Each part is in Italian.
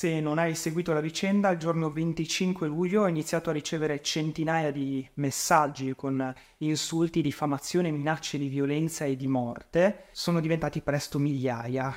Se non hai seguito la vicenda, il giorno 25 luglio ho iniziato a ricevere centinaia di messaggi con insulti, diffamazione, minacce di violenza e di morte. Sono diventati presto migliaia.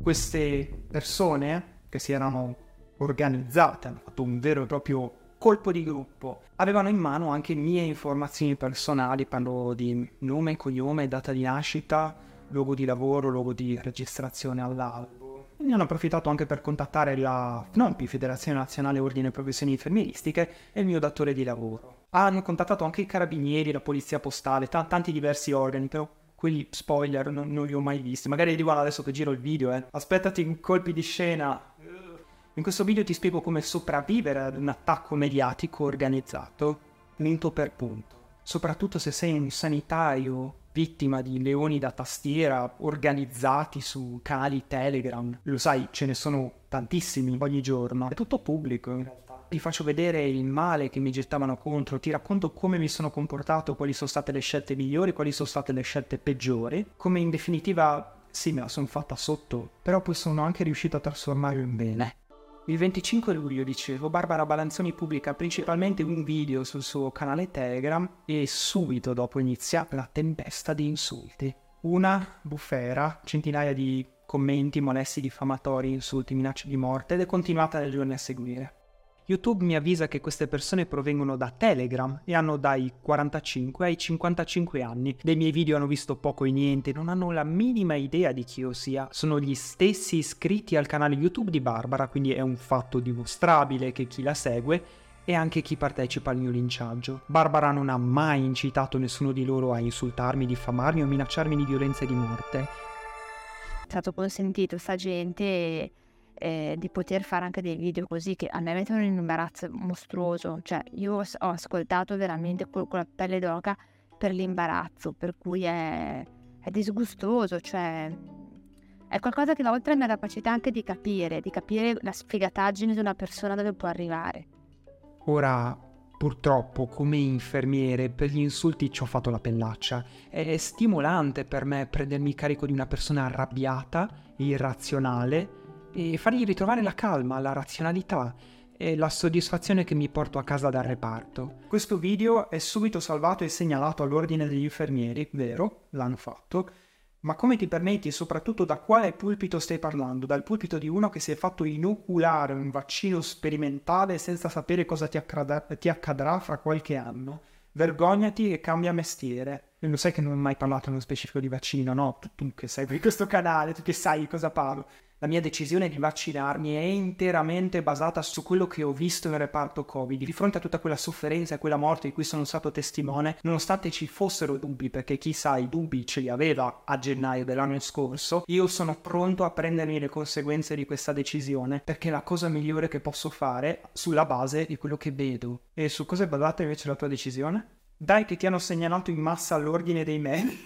Queste persone che si erano organizzate, hanno fatto un vero e proprio colpo di gruppo. Avevano in mano anche mie informazioni personali, parlo di nome, cognome, data di nascita, luogo di lavoro, luogo di registrazione all'albo. Ne hanno approfittato anche per contattare la FNOMPI, Federazione Nazionale Ordine Professioni Infermieristiche, e il mio datore di lavoro. Hanno contattato anche i carabinieri, la polizia postale, t- tanti diversi organi, però quelli spoiler non, non, li ho mai visti. Magari arrivano adesso che giro il video, eh. Aspettati colpi di scena in questo video ti spiego come sopravvivere ad un attacco mediatico organizzato, punto per punto. Soprattutto se sei un sanitario vittima di leoni da tastiera organizzati su canali Telegram. Lo sai, ce ne sono tantissimi ogni giorno. È tutto pubblico in realtà. Ti faccio vedere il male che mi gettavano contro, ti racconto come mi sono comportato, quali sono state le scelte migliori, quali sono state le scelte peggiori, come in definitiva sì, me la sono fatta sotto, però poi sono anche riuscito a trasformarlo in bene. Il 25 luglio, dicevo, Barbara Balanzoni pubblica principalmente un video sul suo canale Telegram e subito dopo inizia la tempesta di insulti. Una bufera, centinaia di commenti, molesti, diffamatori, insulti, minacce di morte ed è continuata nei giorni a seguire. YouTube mi avvisa che queste persone provengono da Telegram e hanno dai 45 ai 55 anni. Dei miei video hanno visto poco e niente, non hanno la minima idea di chi io sia. Sono gli stessi iscritti al canale YouTube di Barbara, quindi è un fatto dimostrabile che chi la segue e anche chi partecipa al mio linciaggio. Barbara non ha mai incitato nessuno di loro a insultarmi, diffamarmi o minacciarmi di violenza e di morte. È stato consentito sta gente eh, di poter fare anche dei video così che a me mettono in un imbarazzo mostruoso. Cioè, io ho ascoltato veramente con, con la pelle d'oca per l'imbarazzo, per cui è, è disgustoso, cioè è qualcosa che oltre la mia capacità anche di capire, di capire la sfigataggine di una persona dove può arrivare. Ora, purtroppo, come infermiere, per gli insulti ci ho fatto la pellaccia. È stimolante per me prendermi carico di una persona arrabbiata, irrazionale, e fargli ritrovare la calma, la razionalità e la soddisfazione che mi porto a casa dal reparto. Questo video è subito salvato e segnalato all'ordine degli infermieri, vero, l'hanno fatto, ma come ti permetti e soprattutto da quale pulpito stai parlando? Dal pulpito di uno che si è fatto inoculare un vaccino sperimentale senza sapere cosa ti, accadrà, ti accadrà fra qualche anno? Vergognati e cambia mestiere. E lo sai che non ho mai parlato nello specifico di vaccino, no? Tu, tu che segui questo canale, tu che sai di cosa parlo la mia decisione di vaccinarmi è interamente basata su quello che ho visto nel reparto Covid. Di fronte a tutta quella sofferenza e quella morte di cui sono stato testimone, nonostante ci fossero dubbi, perché chissà i dubbi ce li aveva a gennaio dell'anno scorso, io sono pronto a prendermi le conseguenze di questa decisione, perché è la cosa migliore che posso fare sulla base di quello che vedo. E su cosa è basata invece la tua decisione? Dai che ti hanno segnalato in massa all'ordine dei mail.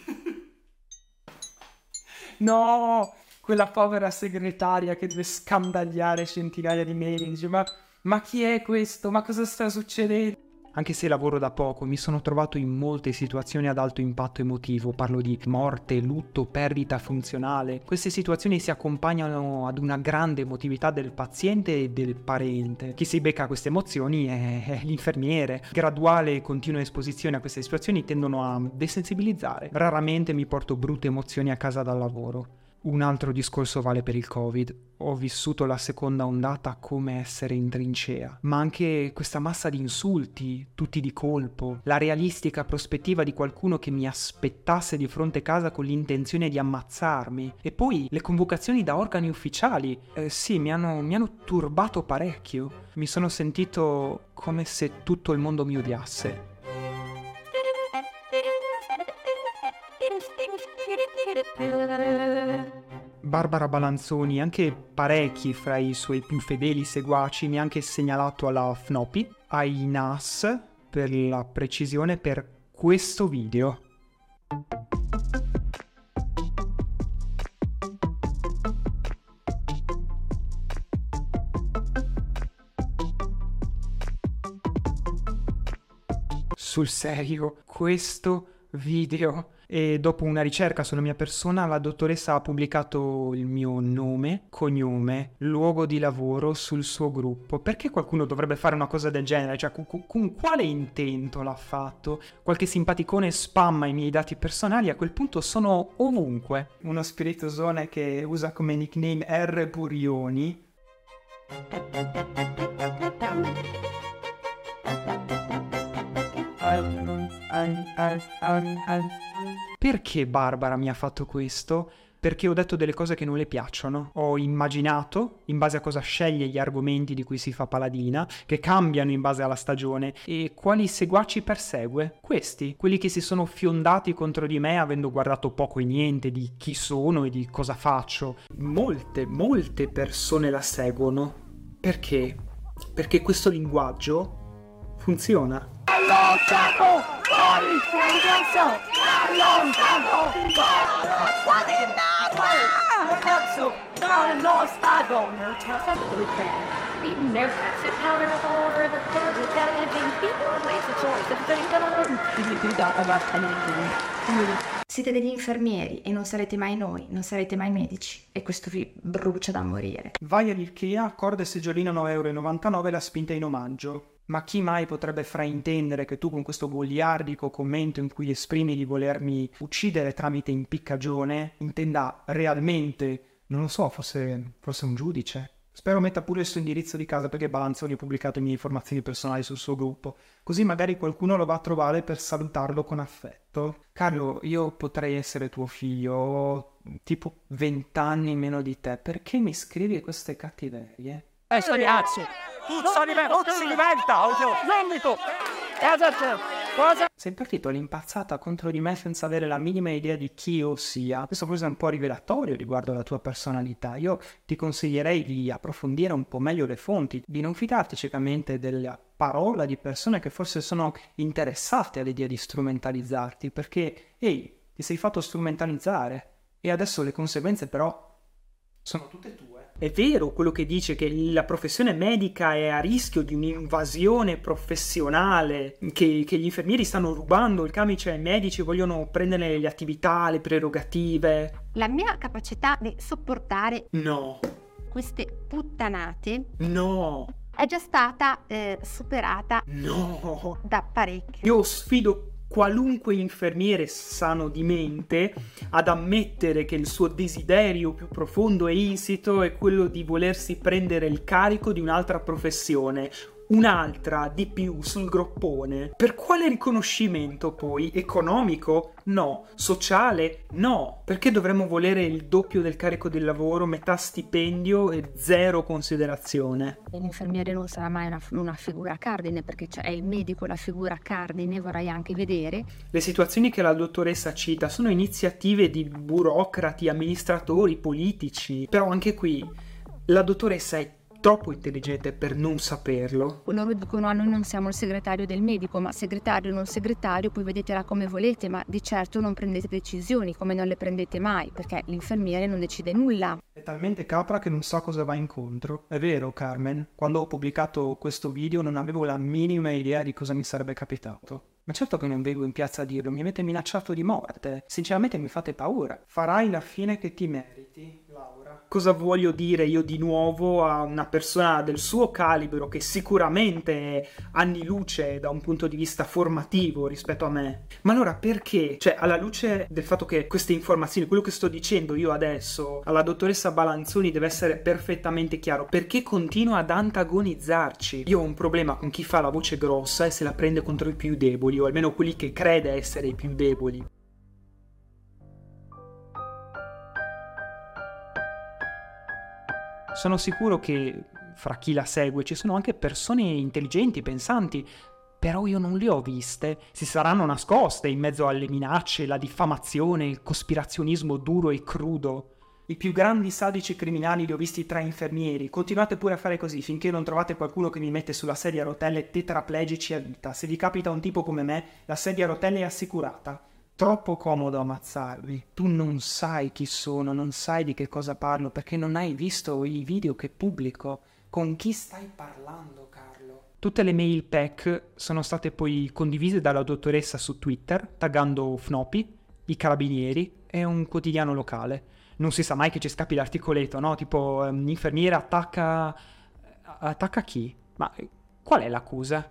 no! Quella povera segretaria che deve scandagliare centinaia di mail. Dice, ma, ma chi è questo? Ma cosa sta succedendo? Anche se lavoro da poco, mi sono trovato in molte situazioni ad alto impatto emotivo, parlo di morte, lutto, perdita funzionale. Queste situazioni si accompagnano ad una grande emotività del paziente e del parente. Chi si becca queste emozioni è, è l'infermiere. Graduale e continua esposizione a queste situazioni tendono a desensibilizzare. Raramente mi porto brutte emozioni a casa dal lavoro. Un altro discorso vale per il Covid. Ho vissuto la seconda ondata come essere in trincea, ma anche questa massa di insulti, tutti di colpo, la realistica prospettiva di qualcuno che mi aspettasse di fronte casa con l'intenzione di ammazzarmi, e poi le convocazioni da organi ufficiali, eh, sì, mi hanno, mi hanno turbato parecchio. Mi sono sentito come se tutto il mondo mi odiasse. Barbara Balanzoni, anche parecchi fra i suoi più fedeli seguaci, mi ha anche segnalato alla FNOPI, ai NAS, per la precisione, per questo video. Sul serio, questo video e dopo una ricerca sulla mia persona la dottoressa ha pubblicato il mio nome, cognome, luogo di lavoro sul suo gruppo. Perché qualcuno dovrebbe fare una cosa del genere? Cioè, con, con quale intento l'ha fatto? Qualche simpaticone spamma i miei dati personali, a quel punto sono ovunque. Uno spiritosone che usa come nickname R. Burioni. Perché Barbara mi ha fatto questo? Perché ho detto delle cose che non le piacciono. Ho immaginato, in base a cosa sceglie gli argomenti di cui si fa paladina, che cambiano in base alla stagione, e quali seguaci persegue. Questi, quelli che si sono fiondati contro di me avendo guardato poco e niente di chi sono e di cosa faccio. Molte, molte persone la seguono. Perché? Perché questo linguaggio funziona. Allo Stato! Fuori! Fuori! Allontano! Fuori! Cazzo! Dallo Stato! And all over the choice. Done. Anything. Siete degli infermieri e non sarete mai noi, non sarete mai medici. E questo vi brucia da morire. Vai all'Ikea, corda e seggiolina 9,99 euro la spinta in omaggio. Ma chi mai potrebbe fraintendere che tu con questo goliardico commento in cui esprimi di volermi uccidere tramite impiccagione intenda realmente, non lo so, fosse, fosse un giudice? Spero metta pure il suo indirizzo di casa perché Balanzoni ha pubblicato le mie informazioni personali sul suo gruppo, così magari qualcuno lo va a trovare per salutarlo con affetto. Carlo, io potrei essere tuo figlio, ho tipo vent'anni meno di te, perché mi scrivi queste cattiverie? Eh, sto ragazzo! Puzza di me! Cosa? Sei partito all'impazzata contro di me senza avere la minima idea di chi io sia. Questo forse è un po' rivelatorio riguardo alla tua personalità. Io ti consiglierei di approfondire un po' meglio le fonti, di non fidarti ciecamente della parola di persone che forse sono interessate all'idea di strumentalizzarti, perché, ehi, ti sei fatto strumentalizzare e adesso le conseguenze però sono tutte tue. È vero quello che dice che la professione medica è a rischio di un'invasione professionale, che, che gli infermieri stanno rubando il camice ai medici e vogliono prendere le attività, le prerogative. La mia capacità di sopportare No. queste puttanate No. è già stata eh, superata No. da parecchio. Io sfido qualunque infermiere sano di mente ad ammettere che il suo desiderio più profondo e insito è quello di volersi prendere il carico di un'altra professione, un'altra di più sul groppone. Per quale riconoscimento poi? Economico? No. Sociale? No. Perché dovremmo volere il doppio del carico del lavoro, metà stipendio e zero considerazione? L'infermiere non sarà mai una, una figura cardine perché è il medico la figura cardine, vorrei anche vedere. Le situazioni che la dottoressa cita sono iniziative di burocrati, amministratori, politici. Però anche qui la dottoressa è troppo intelligente per non saperlo. Loro dicono ah, noi non siamo il segretario del medico, ma segretario o non segretario, poi vedetela come volete, ma di certo non prendete decisioni, come non le prendete mai, perché l'infermiere non decide nulla. È talmente capra che non so cosa va incontro. È vero, Carmen, quando ho pubblicato questo video non avevo la minima idea di cosa mi sarebbe capitato. Ma certo che non vengo in piazza a dirlo, mi avete minacciato di morte. Sinceramente mi fate paura. Farai la fine che ti meriti. Cosa voglio dire io di nuovo a una persona del suo calibro che sicuramente è anni luce da un punto di vista formativo rispetto a me? Ma allora perché? Cioè, alla luce del fatto che queste informazioni, quello che sto dicendo io adesso alla dottoressa Balanzoni deve essere perfettamente chiaro, perché continua ad antagonizzarci? Io ho un problema con chi fa la voce grossa e se la prende contro i più deboli, o almeno quelli che crede essere i più deboli. Sono sicuro che fra chi la segue ci sono anche persone intelligenti, pensanti, però io non le ho viste. Si saranno nascoste in mezzo alle minacce, la diffamazione, il cospirazionismo duro e crudo. I più grandi sadici criminali li ho visti tra infermieri. Continuate pure a fare così finché non trovate qualcuno che mi mette sulla sedia a rotelle tetraplegici a vita. Se vi capita un tipo come me, la sedia a rotelle è assicurata troppo comodo ammazzarvi. Tu non sai chi sono, non sai di che cosa parlo perché non hai visto i video che pubblico. Con chi stai parlando, Carlo? Tutte le mail pack sono state poi condivise dalla dottoressa su Twitter, taggando Fnoppy. i carabinieri e un quotidiano locale. Non si sa mai che ci scappi l'articoletto, no? Tipo, um, infermiera attacca... attacca chi? Ma qual è l'accusa?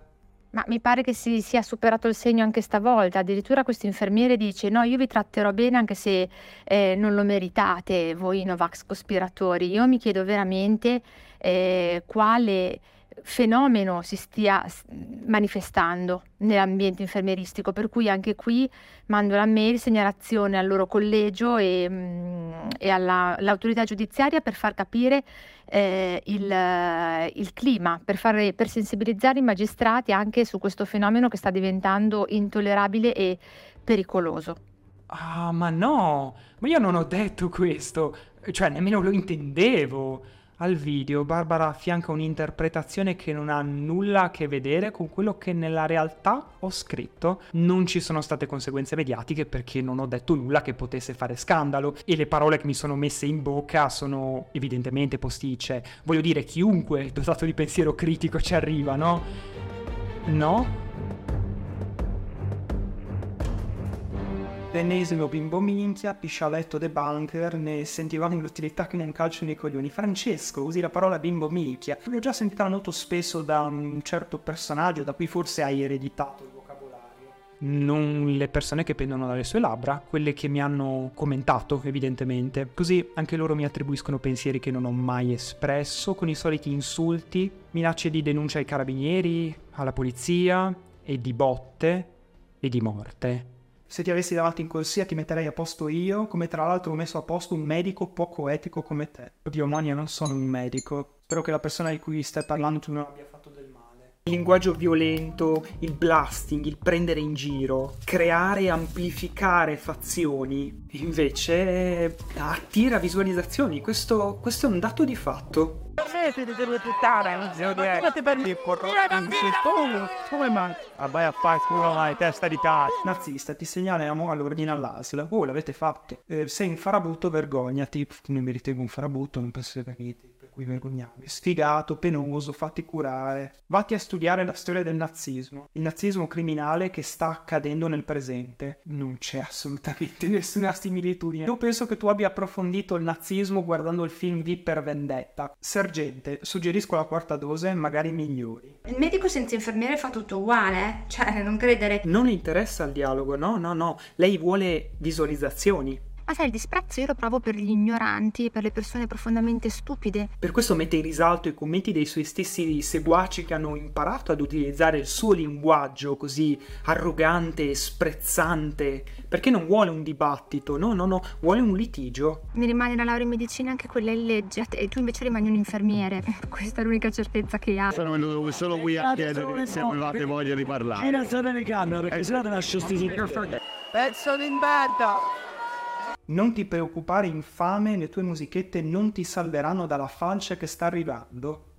Ma mi pare che si sia superato il segno anche stavolta. Addirittura questo infermiere dice: No, io vi tratterò bene anche se eh, non lo meritate, voi Novax cospiratori. Io mi chiedo veramente eh, quale fenomeno si stia manifestando nell'ambiente infermieristico, per cui anche qui mando la mail segnalazione al loro collegio e, mm, e all'autorità giudiziaria per far capire eh, il, il, clima, per, fare, per sensibilizzare i magistrati anche su questo fenomeno che sta diventando intollerabile e pericoloso. Ah, ma no, ma io non ho detto questo, cioè nemmeno lo intendevo al video Barbara affianca un'interpretazione che non ha nulla a che vedere con quello che nella realtà ho scritto. Non ci sono state conseguenze mediatiche perché non ho detto nulla che potesse fare scandalo e le parole che mi sono messe in bocca sono evidentemente posticce. Voglio dire, chiunque dotato di pensiero critico ci arriva, no? No? L'ennesimo bimbo minchia, piscialetto de bunker, ne sentivamo inutilità che non calcio nei coglioni. Francesco, usi la parola bimbo minchia. L'ho già sentita molto spesso da un certo personaggio da cui forse hai ereditato il vocabolario. Non le persone che pendono dalle sue labbra, quelle che mi hanno commentato, evidentemente. Così anche loro mi attribuiscono pensieri che non ho mai espresso, con i soliti insulti, minacce di denuncia ai carabinieri, alla polizia, e di botte, e di morte. Se ti avessi davanti in corsia ti metterei a posto io, come tra l'altro ho messo a posto un medico poco etico come te. Oddio, Mania, non sono un medico. Spero che la persona di cui stai parlando tu non abbia fatto del male. Il linguaggio violento, il blasting, il prendere in giro, creare e amplificare fazioni, invece attira visualizzazioni. Questo, questo è un dato di fatto. Vede. Come mai? Vai a fare culo la testa di cazzo. Nazista, ti segnaliamo all'ordine all'ASL. Oh, l'avete fatto. Eh, sei un farabutto, vergognati. Non mi ritengo un farabutto, non penso sia capito cui vergognarmi. Sfigato, penoso, fatti curare. Vatti a studiare la storia del nazismo. Il nazismo criminale che sta accadendo nel presente. Non c'è assolutamente nessuna similitudine. Io penso che tu abbia approfondito il nazismo guardando il film V per Vendetta. Sergente, suggerisco la quarta dose, magari migliori. Il medico senza infermiere fa tutto uguale, eh? Cioè, non credere. Non interessa il dialogo, no, no, no. Lei vuole visualizzazioni. Ma sai, il disprezzo io lo provo per gli ignoranti, per le persone profondamente stupide. Per questo mette in risalto i commenti dei suoi stessi seguaci che hanno imparato ad utilizzare il suo linguaggio così arrogante e sprezzante. Perché non vuole un dibattito, no, no, no, vuole un litigio. Mi rimane la laurea in medicina anche quella in legge, e tu invece rimani un infermiere. Questa è l'unica certezza che ha. Sono solo qui a chiedere se avevate voglia di parlare. E non sono le camere, perché se no te lascio sti Pezzo di merda! Non ti preoccupare infame, le tue musichette non ti salveranno dalla falce che sta arrivando.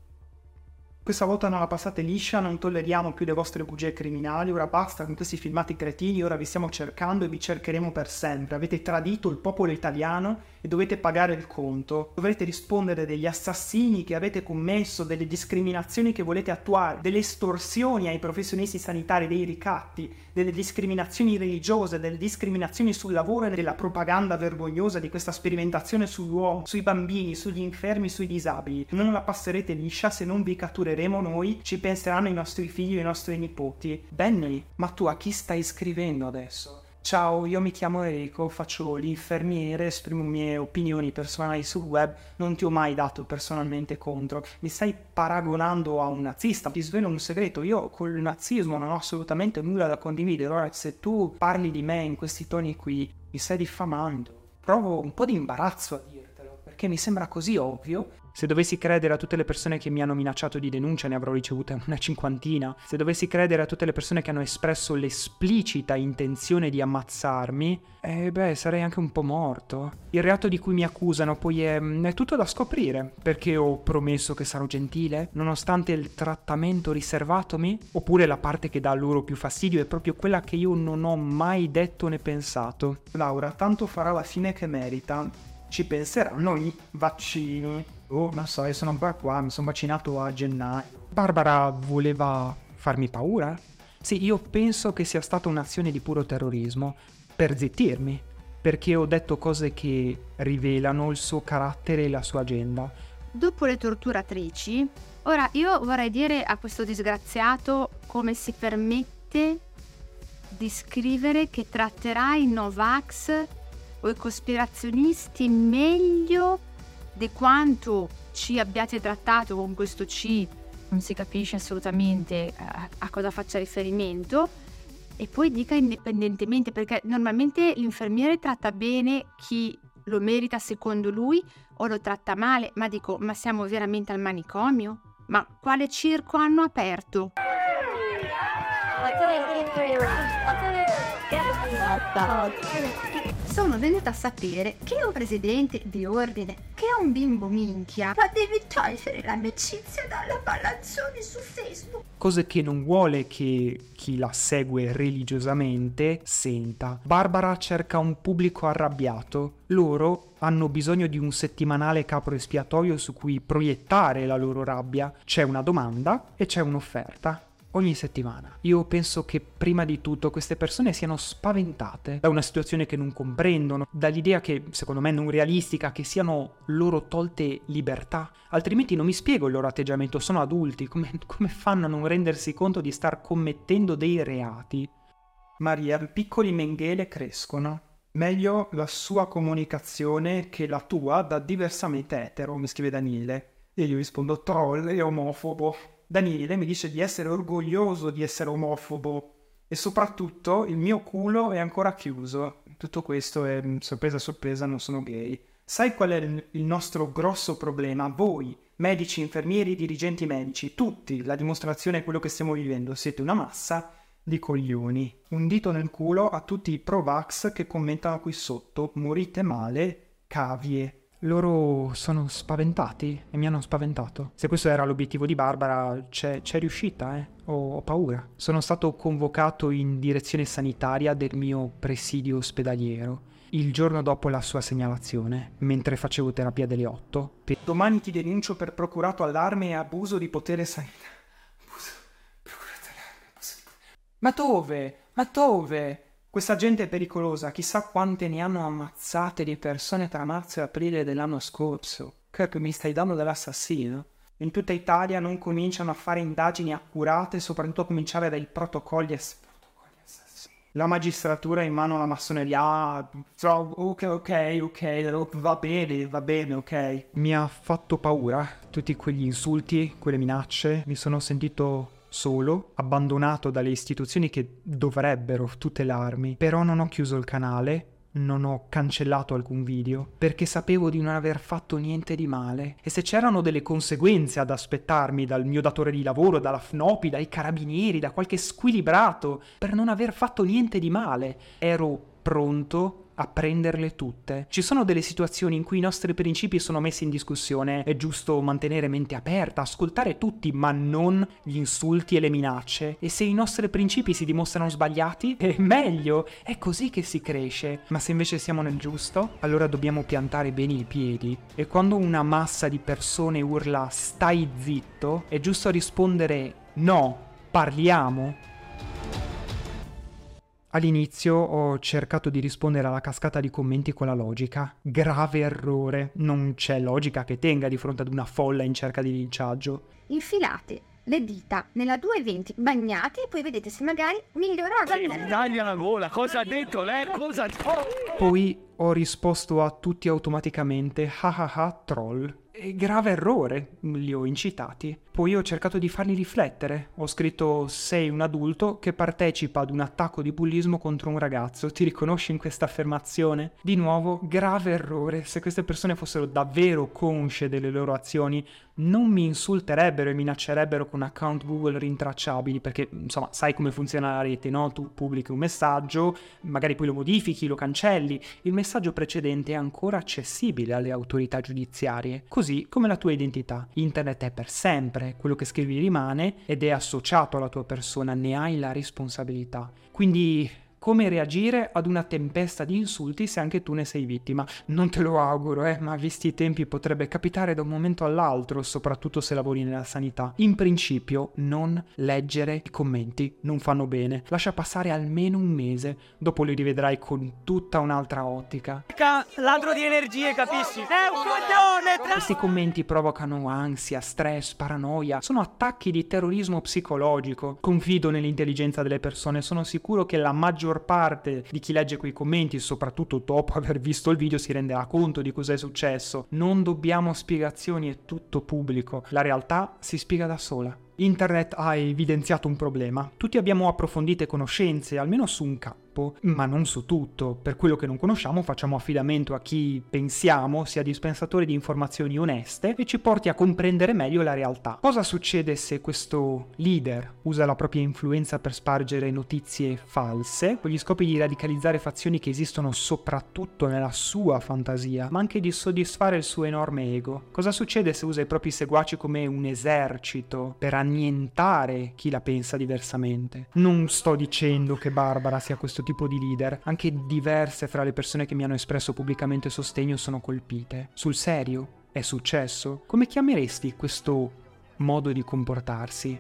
Questa volta non la passate liscia, non tolleriamo più le vostre bugie criminali, ora basta con questi filmati cretini, ora vi stiamo cercando e vi cercheremo per sempre. Avete tradito il popolo italiano e dovete pagare il conto. Dovrete rispondere degli assassini che avete commesso, delle discriminazioni che volete attuare, delle estorsioni ai professionisti sanitari, dei ricatti, delle discriminazioni religiose, delle discriminazioni sul lavoro e della propaganda vergognosa di questa sperimentazione sull'uomo, sui bambini, sugli infermi, sui disabili. Non la passerete liscia se non vi catturerete lavoreremo noi, ci penseranno i nostri figli e i nostri nipoti. Benny, ma tu a chi stai scrivendo adesso? Ciao, io mi chiamo Enrico, faccio l'infermiere, esprimo mie opinioni personali sul web, non ti ho mai dato personalmente contro. Mi stai paragonando a un nazista, ti svelo un segreto, io col nazismo non ho assolutamente nulla da condividere, ora se tu parli di me in questi toni qui, mi stai diffamando. Provo un po' di imbarazzo a dirtelo, perché mi sembra così ovvio, se dovessi credere a tutte le persone che mi hanno minacciato di denuncia, ne avrò ricevute una cinquantina. Se dovessi credere a tutte le persone che hanno espresso l'esplicita intenzione di ammazzarmi, eh beh, sarei anche un po' morto. Il reato di cui mi accusano poi è, è tutto da scoprire. Perché ho promesso che sarò gentile, nonostante il trattamento riservatomi? Oppure la parte che dà loro più fastidio è proprio quella che io non ho mai detto né pensato. Laura, tanto farà la fine che merita. Ci penseranno i vaccini. Oh, so, io sono ancora qua, mi sono vaccinato a gennaio. Barbara voleva farmi paura? Sì, io penso che sia stata un'azione di puro terrorismo, per zittirmi. perché ho detto cose che rivelano il suo carattere e la sua agenda. Dopo le torturatrici, ora io vorrei dire a questo disgraziato come si permette di scrivere che tratterà i Novax o i cospirazionisti meglio di quanto ci abbiate trattato con questo C, non si capisce assolutamente a, a cosa faccia riferimento, e poi dica indipendentemente, perché normalmente l'infermiere tratta bene chi lo merita secondo lui o lo tratta male, ma dico, ma siamo veramente al manicomio? Ma quale circo hanno aperto? Sono venuta a sapere che un presidente di ordine che è un bimbo minchia, ma devi togliere l'amicizia dalla palazzone su Facebook. Cose che non vuole che chi la segue religiosamente senta. Barbara cerca un pubblico arrabbiato. Loro hanno bisogno di un settimanale capro espiatorio su cui proiettare la loro rabbia. C'è una domanda e c'è un'offerta ogni settimana. Io penso che prima di tutto queste persone siano spaventate da una situazione che non comprendono, dall'idea che secondo me non realistica che siano loro tolte libertà, altrimenti non mi spiego il loro atteggiamento, sono adulti, come, come fanno a non rendersi conto di star commettendo dei reati? Maria, piccoli Mengele crescono. Meglio la sua comunicazione che la tua da diversamente etero, mi scrive Daniele. E io rispondo troll e omofobo. Daniele mi dice di essere orgoglioso di essere omofobo e soprattutto il mio culo è ancora chiuso. Tutto questo è mm, sorpresa sorpresa, non sono gay. Sai qual è il nostro grosso problema? Voi, medici, infermieri, dirigenti medici, tutti, la dimostrazione è quello che stiamo vivendo, siete una massa di coglioni. Un dito nel culo a tutti i pro-vax che commentano qui sotto, morite male, cavie. Loro sono spaventati e mi hanno spaventato. Se questo era l'obiettivo di Barbara, c'è, c'è riuscita, eh? Ho, ho, paura. Sono stato convocato in direzione sanitaria del mio presidio ospedaliero il giorno dopo la sua segnalazione, mentre facevo terapia delle 8. Per... Domani ti denuncio per procurato allarme e abuso di potere sanitario. Abuso. Procurato allarme. Abuso. Ma dove? Ma dove? Questa gente è pericolosa, chissà quante ne hanno ammazzate di persone tra marzo e aprile dell'anno scorso. Kirk, mi stai dando dell'assassino? In tutta Italia non cominciano a fare indagini accurate, soprattutto a cominciare dai protocolli, ass- protocolli assassini. La magistratura in mano alla massoneria. ok, ok, ok, va bene, va bene, ok. Mi ha fatto paura tutti quegli insulti, quelle minacce. Mi sono sentito solo, abbandonato dalle istituzioni che dovrebbero tutelarmi, però non ho chiuso il canale, non ho cancellato alcun video perché sapevo di non aver fatto niente di male. E se c'erano delle conseguenze ad aspettarmi dal mio datore di lavoro, dalla FNOPI, dai carabinieri, da qualche squilibrato per non aver fatto niente di male, ero pronto a prenderle tutte. Ci sono delle situazioni in cui i nostri principi sono messi in discussione, è giusto mantenere mente aperta, ascoltare tutti, ma non gli insulti e le minacce. E se i nostri principi si dimostrano sbagliati, è meglio, è così che si cresce. Ma se invece siamo nel giusto, allora dobbiamo piantare bene i piedi. E quando una massa di persone urla stai zitto, è giusto rispondere no, parliamo All'inizio ho cercato di rispondere alla cascata di commenti con la logica. Grave errore. Non c'è logica che tenga di fronte ad una folla in cerca di linciaggio. Infilate le dita nella 220 bagnate e poi vedete se magari migliorate. Sì, taglia la gola, cosa ha detto lei? Cosa... Poi ho risposto a tutti automaticamente, hahaha, troll. Grave errore, li ho incitati. Poi ho cercato di farli riflettere. Ho scritto sei un adulto che partecipa ad un attacco di bullismo contro un ragazzo. Ti riconosci in questa affermazione? Di nuovo, grave errore. Se queste persone fossero davvero consce delle loro azioni, non mi insulterebbero e minaccerebbero con account Google rintracciabili, perché insomma sai come funziona la rete, no? Tu pubblichi un messaggio, magari poi lo modifichi, lo cancelli, il messaggio precedente è ancora accessibile alle autorità giudiziarie, così come la tua identità. Internet è per sempre, quello che scrivi rimane ed è associato alla tua persona, ne hai la responsabilità. Quindi come reagire ad una tempesta di insulti se anche tu ne sei vittima. Non te lo auguro, eh, ma visti i tempi potrebbe capitare da un momento all'altro, soprattutto se lavori nella sanità. In principio, non leggere i commenti, non fanno bene. Lascia passare almeno un mese, dopo li rivedrai con tutta un'altra ottica. Ladro di energie, capisci? È un coglione! Questi commenti provocano ansia, stress, paranoia, sono attacchi di terrorismo psicologico. Confido nell'intelligenza delle persone, sono sicuro che la maggior maggior parte di chi legge quei commenti, soprattutto dopo aver visto il video, si renderà conto di cosa è successo. Non dobbiamo spiegazioni, è tutto pubblico. La realtà si spiega da sola. Internet ha evidenziato un problema. Tutti abbiamo approfondite conoscenze, almeno su un campo campo, ma non su tutto. Per quello che non conosciamo facciamo affidamento a chi pensiamo sia dispensatore di informazioni oneste e ci porti a comprendere meglio la realtà. Cosa succede se questo leader usa la propria influenza per spargere notizie false, con gli scopi di radicalizzare fazioni che esistono soprattutto nella sua fantasia, ma anche di soddisfare il suo enorme ego? Cosa succede se usa i propri seguaci come un esercito per annientare chi la pensa diversamente? Non sto dicendo che Barbara sia questo tipo di leader, anche diverse fra le persone che mi hanno espresso pubblicamente sostegno sono colpite. Sul serio? È successo? Come chiameresti questo modo di comportarsi?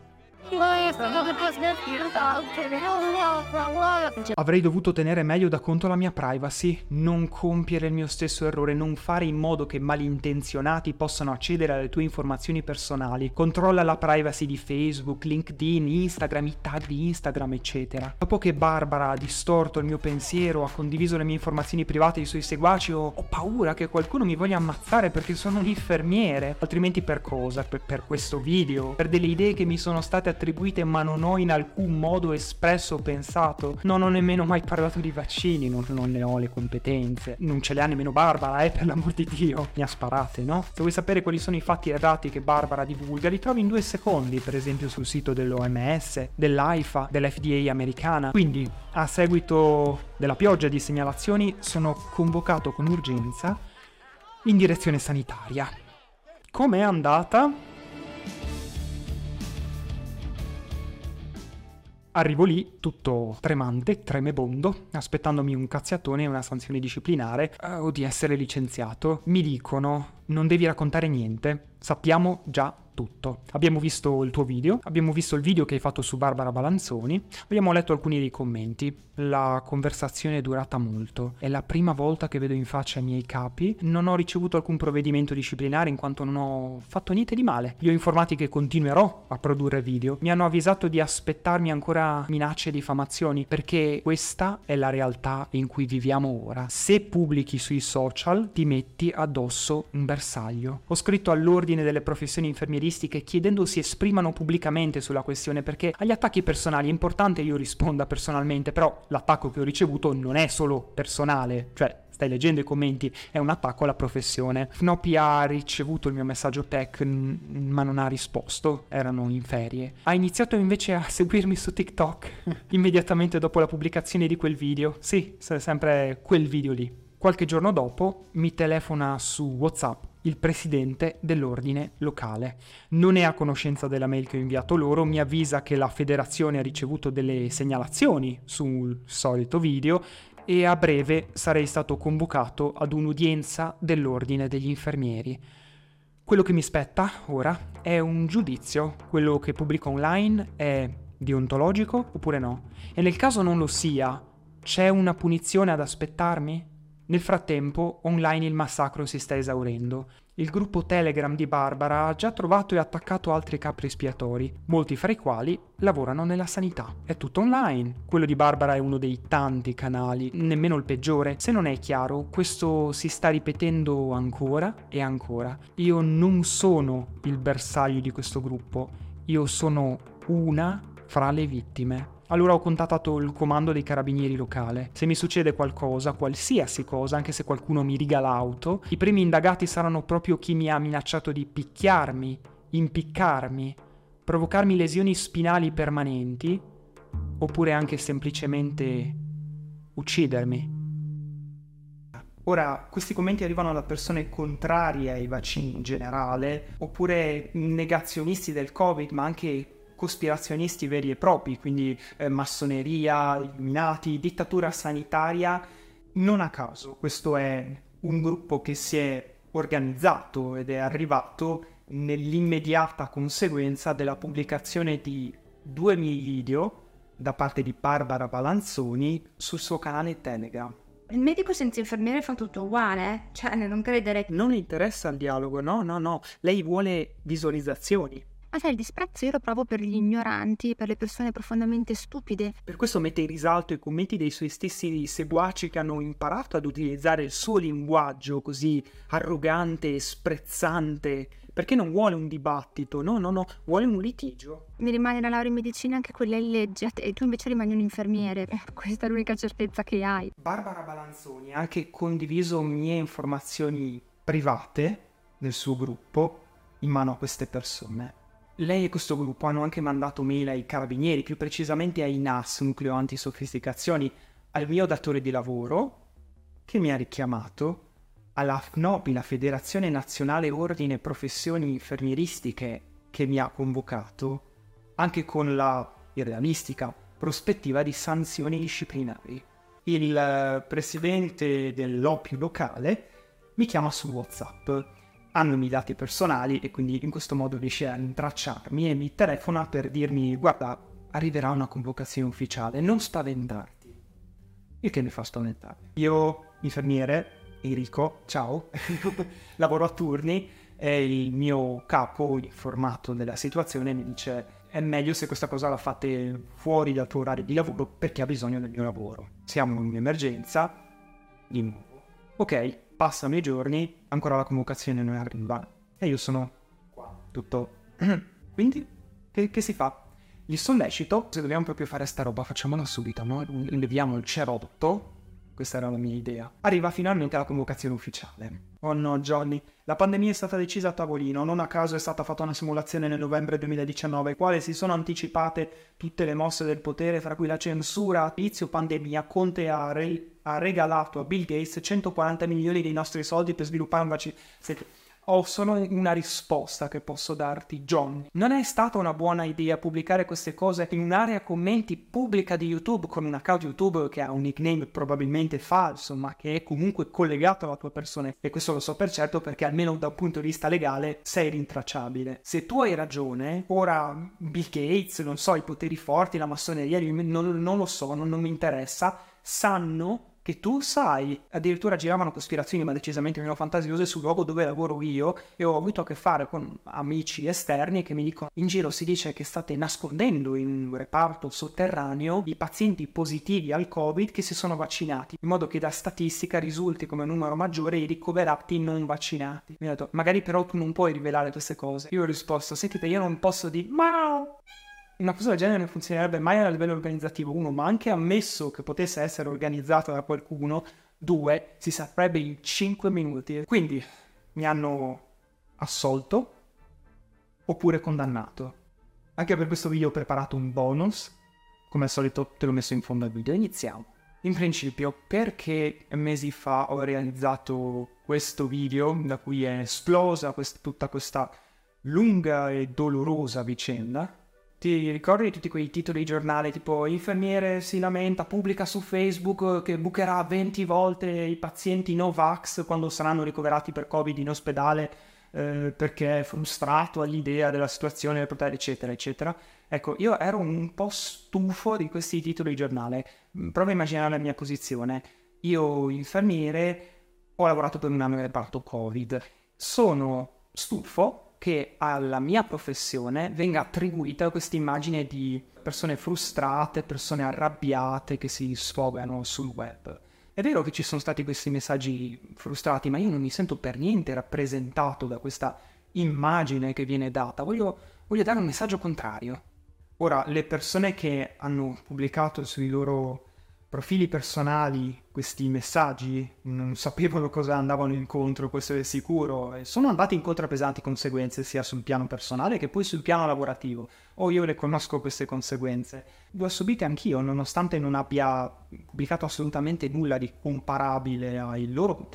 Avrei dovuto tenere meglio da conto la mia privacy, non compiere il mio stesso errore, non fare in modo che malintenzionati possano accedere alle tue informazioni personali. Controlla la privacy di Facebook, LinkedIn, Instagram, i tag di Instagram, eccetera. Dopo che Barbara ha distorto il mio pensiero, ha condiviso le mie informazioni private ai suoi seguaci, ho, ho paura che qualcuno mi voglia ammazzare perché sono un infermiere. Altrimenti per cosa? Per, per questo video? Per delle idee che mi sono state attribuite ma non ho in alcun modo espresso o pensato. Non ho nemmeno mai parlato di vaccini, non, non, ne ho le competenze. Non ce le ha nemmeno Barbara, eh, per l'amor di Dio. Mi ha sparate, no? Se vuoi sapere quali sono i fatti errati che Barbara divulga, li trovi in due secondi, per esempio sul sito dell'OMS, dell'AIFA, dell'FDA americana. Quindi, a seguito della pioggia di segnalazioni, sono convocato con urgenza in direzione sanitaria. Com'è andata? Arrivo lì tutto tremante, tremebondo, aspettandomi un cazziatone e una sanzione disciplinare uh, o di essere licenziato. Mi dicono non devi raccontare niente, sappiamo già tutto. Abbiamo visto il tuo video, abbiamo visto il video che hai fatto su Barbara Balanzoni, abbiamo letto alcuni dei commenti. La conversazione è durata molto. È la prima volta che vedo in faccia i miei capi. Non ho ricevuto alcun provvedimento disciplinare in quanto non ho fatto niente di male. Li ho informati che continuerò a produrre video. Mi hanno avvisato di aspettarmi ancora minacce e diffamazioni perché questa è la realtà in cui viviamo ora. Se pubblichi sui social ti metti addosso un bersaglio. Ho scritto all'ordine delle professioni infermieristiche infermieristiche chiedendo si esprimano pubblicamente sulla questione perché agli attacchi personali è importante io risponda personalmente, però l'attacco che ho ricevuto non è solo personale, cioè stai leggendo i commenti, è un attacco alla professione. Fnoppy ha ricevuto il mio messaggio tech, ma non ha risposto, erano in ferie. Ha iniziato invece a seguirmi su TikTok, immediatamente dopo la pubblicazione di quel video. Sì, sempre quel video lì. Qualche giorno dopo mi telefona su WhatsApp il presidente dell'ordine locale. Non è a conoscenza della mail che ho inviato loro, mi avvisa che la federazione ha ricevuto delle segnalazioni sul solito video e a breve sarei stato convocato ad un'udienza dell'ordine degli infermieri. Quello che mi spetta ora è un giudizio, quello che pubblico online è deontologico oppure no? E nel caso non lo sia, c'è una punizione ad aspettarmi? Nel frattempo, online il massacro si sta esaurendo. Il gruppo Telegram di Barbara ha già trovato e attaccato altri capri espiatori, molti fra i quali lavorano nella sanità. È tutto online. Quello di Barbara è uno dei tanti canali, nemmeno il peggiore. Se non è chiaro, questo si sta ripetendo ancora e ancora. Io non sono il bersaglio di questo gruppo, io sono una fra le vittime. Allora ho contattato il comando dei carabinieri locale. Se mi succede qualcosa, qualsiasi cosa, anche se qualcuno mi riga l'auto, i primi indagati saranno proprio chi mi ha minacciato di picchiarmi, impiccarmi, provocarmi lesioni spinali permanenti, oppure anche semplicemente uccidermi. Ora, questi commenti arrivano da persone contrarie ai vaccini in generale, oppure negazionisti del Covid, ma anche cospirazionisti veri e propri, quindi eh, massoneria, illuminati, dittatura sanitaria. Non a caso, questo è un gruppo che si è organizzato ed è arrivato nell'immediata conseguenza della pubblicazione di due miei video da parte di Barbara Balanzoni sul suo canale Telegram. Il medico senza infermiere fa tutto uguale, eh? cioè non credere. Non interessa il dialogo, no, no, no. Lei vuole visualizzazioni. Ma sai, il disprezzo io lo provo per gli ignoranti, per le persone profondamente stupide. Per questo mette in risalto i commenti dei suoi stessi seguaci che hanno imparato ad utilizzare il suo linguaggio così arrogante e sprezzante perché non vuole un dibattito, no, no, no, vuole un litigio. Mi rimane la laurea in medicina anche quella in legge e tu invece rimani un infermiere. Questa è l'unica certezza che hai. Barbara Balanzoni ha anche condiviso mie informazioni private nel suo gruppo in mano a queste persone. Lei e questo gruppo hanno anche mandato mail ai carabinieri, più precisamente ai NAS, Nucleo Antisofisticazioni, al mio datore di lavoro, che mi ha richiamato alla FNOPI, la Federazione Nazionale Ordine Professioni Infermieristiche, che mi ha convocato, anche con la irrealistica prospettiva di sanzioni disciplinari. Il eh, presidente dell'OPIU locale mi chiama su WhatsApp, hanno i miei dati personali e quindi in questo modo riesce a intracciarmi e mi telefona per dirmi guarda, arriverà una convocazione ufficiale, non spaventarti. Il che mi fa spaventare. Io, infermiere, Enrico, ciao, lavoro a turni e il mio capo, informato della situazione, mi dice è meglio se questa cosa la fate fuori dal tuo orario di lavoro perché ha bisogno del mio lavoro. Siamo in emergenza, di nuovo. Ok, passano i giorni, ancora la convocazione non arriva e io sono qua, tutto... Quindi, che, che si fa? Gli sollecito, se dobbiamo proprio fare sta roba facciamola subito, no? Leviamo il cerotto questa era la mia idea. Arriva finalmente la convocazione ufficiale. Oh no, Johnny. La pandemia è stata decisa a tavolino. Non a caso è stata fatta una simulazione nel novembre 2019, quale si sono anticipate tutte le mosse del potere, fra cui la censura. Inizio pandemia, Conte ha, re- ha regalato a Bill Gates 140 milioni dei nostri soldi per sviluppare un vaccino. Ho solo una risposta che posso darti, John. Non è stata una buona idea pubblicare queste cose in un'area commenti pubblica di YouTube con un account YouTube che ha un nickname probabilmente falso, ma che è comunque collegato alla tua persona. E questo lo so per certo perché almeno da un punto di vista legale sei rintracciabile. Se tu hai ragione, ora Bill Gates, non so, i poteri forti, la massoneria, non, non lo so, non, non mi interessa, sanno che tu sai, addirittura giravano cospirazioni ma decisamente meno fantasiose sul luogo dove lavoro io e ho avuto a che fare con amici esterni che mi dicono in giro si dice che state nascondendo in un reparto sotterraneo i pazienti positivi al covid che si sono vaccinati in modo che da statistica risulti come numero maggiore i ricoverati non vaccinati. Mi ha detto magari però tu non puoi rivelare queste cose. Io ho risposto sentite io non posso dire ma una cosa del genere non funzionerebbe mai a livello organizzativo, uno, ma anche ammesso che potesse essere organizzata da qualcuno, due, si saprebbe in 5 minuti. Quindi mi hanno assolto oppure condannato. Anche per questo video ho preparato un bonus, come al solito te l'ho messo in fondo al video. Iniziamo. In principio, perché mesi fa ho realizzato questo video da cui è esplosa quest- tutta questa lunga e dolorosa vicenda, ti ricordi tutti quei titoli di giornale tipo infermiere si lamenta, pubblica su Facebook che bucherà 20 volte i pazienti Novax quando saranno ricoverati per Covid in ospedale eh, perché è frustrato all'idea della situazione eccetera, eccetera. Ecco, io ero un po' stufo di questi titoli di giornale. Mm, prova a immaginare la mia posizione. Io, infermiere, ho lavorato per un anno nel reparto Covid. Sono stufo che alla mia professione venga attribuita questa immagine di persone frustrate, persone arrabbiate che si sfogano sul web. È vero che ci sono stati questi messaggi frustrati, ma io non mi sento per niente rappresentato da questa immagine che viene data. Voglio, voglio dare un messaggio contrario. Ora, le persone che hanno pubblicato sui loro profili personali questi messaggi, non sapevano cosa andavano incontro, questo è sicuro, e sono andati incontro a pesanti conseguenze sia sul piano personale che poi sul piano lavorativo. O io le conosco queste conseguenze. Le ho subite anch'io, nonostante non abbia pubblicato assolutamente nulla di comparabile ai loro.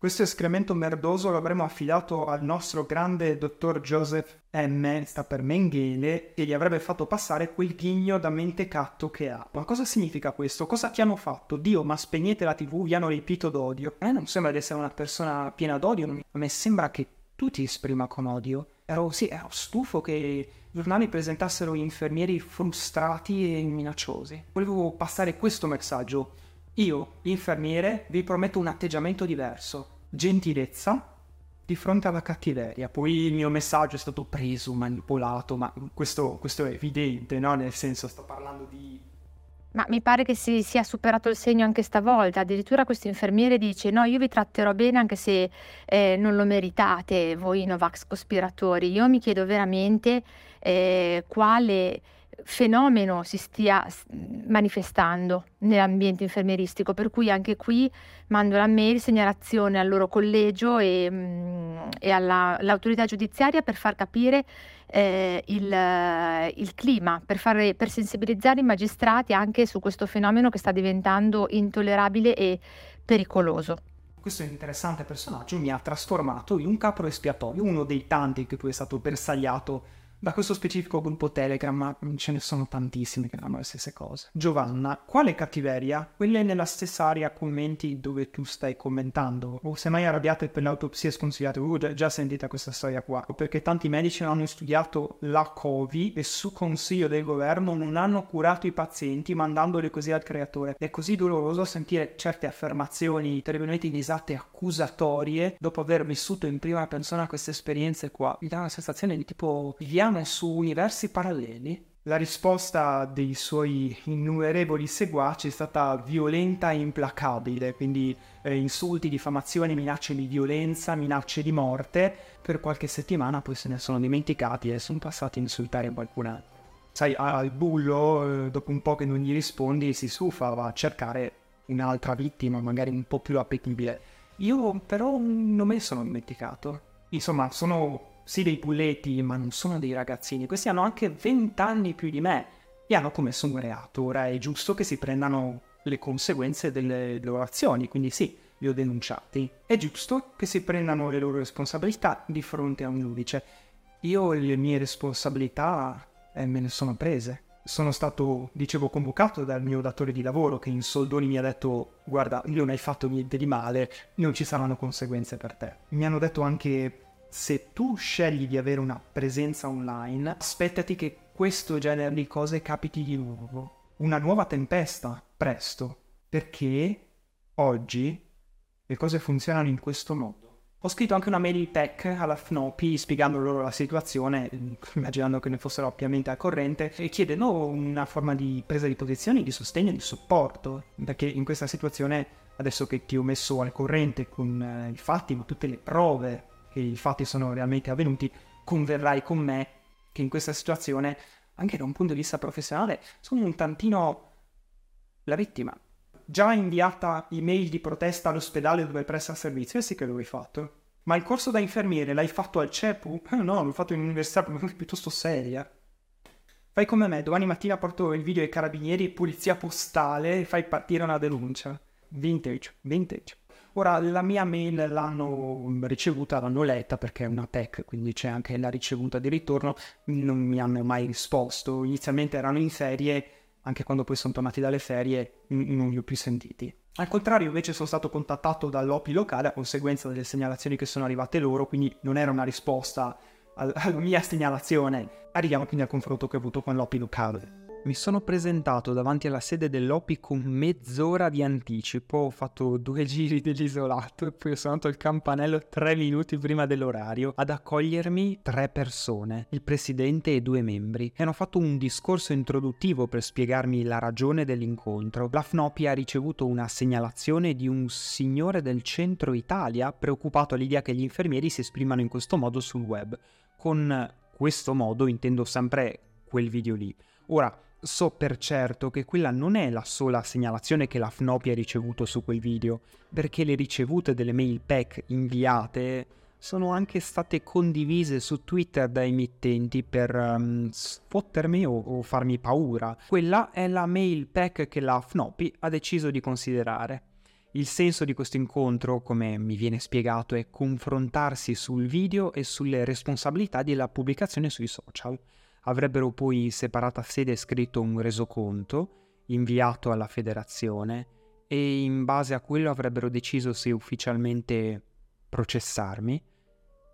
Questo escremento merdoso l'avremmo affidato al nostro grande dottor Joseph M, sta per Mengele, e gli avrebbe fatto passare quel ghigno da mentecatto che ha. Ma cosa significa questo? Cosa ti hanno fatto? Dio, ma spegnete la tv, vi hanno riempito d'odio. A me non sembra di essere una persona piena d'odio, a me sembra che tu ti esprima con odio. Ero, sì, ero stufo che i giornali presentassero infermieri frustrati e minacciosi. Volevo passare questo messaggio io, l'infermiere, vi prometto un atteggiamento diverso. Gentilezza di fronte alla cattiveria. Poi il mio messaggio è stato preso, manipolato, ma questo, questo è evidente, no? Nel senso, sto parlando di ma mi pare che si sia superato il segno anche stavolta. Addirittura questo infermiere dice: No, io vi tratterò bene anche se eh, non lo meritate, voi Novax cospiratori. Io mi chiedo veramente eh, quale fenomeno si stia manifestando nell'ambiente infermieristico, per cui anche qui mando la mail segnalazione al loro collegio e, mm, e all'autorità giudiziaria per far capire eh, il, il, clima, per, fare, per sensibilizzare i magistrati anche su questo fenomeno che sta diventando intollerabile e pericoloso. Questo interessante personaggio mi ha trasformato in un capro espiatorio, uno dei tanti che poi è stato bersagliato da questo specifico gruppo Telegram, ma ce ne sono tantissime che fanno le stesse cose. Giovanna, quale cattiveria? Quelle nella stessa area commenti dove tu stai commentando? O se mai arrabbiate per l'autopsia sconsigliate? Uh, già, già sentita questa storia qua. Perché tanti medici hanno studiato la COVID e su consiglio del governo non hanno curato i pazienti mandandoli così al creatore. È così doloroso sentire certe affermazioni terribilmente inesatte, accusatorie, dopo aver vissuto in prima persona queste esperienze qua. Mi dà una sensazione di tipo viviamo viviamo su universi paralleli? La risposta dei suoi innumerevoli seguaci è stata violenta e implacabile, quindi eh, insulti, diffamazioni, minacce di violenza, minacce di morte. Per qualche settimana poi se ne sono dimenticati e sono passati a insultare qualcun altro. Sai, al bullo, eh, dopo un po' che non gli rispondi, si stufa, va a cercare un'altra vittima, magari un po' più appetibile. Io però non me ne sono dimenticato. Insomma, sono sì dei bulletti, ma non sono dei ragazzini. Questi hanno anche 20 anni più di me e hanno commesso un reato. Ora è giusto che si prendano le conseguenze delle loro azioni, quindi sì, li ho denunciati. È giusto che si prendano le loro responsabilità di fronte a un giudice. Io le mie responsabilità eh, me ne sono prese. Sono stato, dicevo, convocato dal mio datore di lavoro che in soldoni mi ha detto guarda, non hai fatto niente di male, non ci saranno conseguenze per te. Mi hanno detto anche se tu scegli di avere una presenza online, aspettati che questo genere di cose capiti di nuovo. Una nuova tempesta, presto. Perché oggi le cose funzionano in questo modo. Ho scritto anche una mail tech alla FNOPI spiegando loro la situazione, immaginando che ne fossero ampiamente al corrente, e chiedendo una forma di presa di posizione, di sostegno, di supporto, perché in questa situazione, adesso che ti ho messo al corrente con eh, i fatti, ma tutte le prove che i fatti sono realmente avvenuti, converrai con me che in questa situazione, anche da un punto di vista professionale, sono un tantino la vittima. Già inviata email di protesta all'ospedale dove presta servizio, e sì che l'avevi fatto. Ma il corso da infermiere l'hai fatto al CEPU? Eh, no, l'ho fatto in università piuttosto seria. Fai come me, domani mattina porto il video ai carabinieri polizia postale e fai partire una denuncia. Vintage, vintage. Ora, la mia mail l'hanno ricevuta, l'hanno letta perché è una tech, quindi c'è anche la ricevuta di ritorno, non mi hanno mai risposto. Inizialmente erano in ferie, anche quando poi sono tornati dalle ferie non li ho più sentiti. Al contrario, invece sono stato contattato dall'OPI locale a conseguenza delle segnalazioni che sono arrivate loro, quindi non era una risposta alla mia segnalazione. Arriviamo quindi al confronto che ho avuto con l'OPI locale. Mi sono presentato davanti alla sede dell'OPI con mezz'ora di anticipo, ho fatto due giri dell'isolato e poi ho suonato il campanello tre minuti prima dell'orario ad accogliermi tre persone, il presidente e due membri, e hanno fatto un discorso introduttivo per spiegarmi la ragione dell'incontro. La FNOPI ha ricevuto una segnalazione di un signore del centro Italia preoccupato all'idea che gli infermieri si esprimano in questo modo sul web. Con questo modo intendo sempre quel video lì. Ora, so per certo che quella non è la sola segnalazione che la FNOPI ha ricevuto su quel video, perché le ricevute delle mail pack inviate sono anche state condivise su Twitter da emittenti per um, sfottermi o, o, farmi paura. Quella è la mail pack che la FNOPI ha deciso di considerare. Il senso di questo incontro, come mi viene spiegato, è confrontarsi sul video e sulle responsabilità della pubblicazione sui social. Avrebbero poi in separata sede scritto un resoconto inviato alla federazione e in base a quello avrebbero deciso se ufficialmente processarmi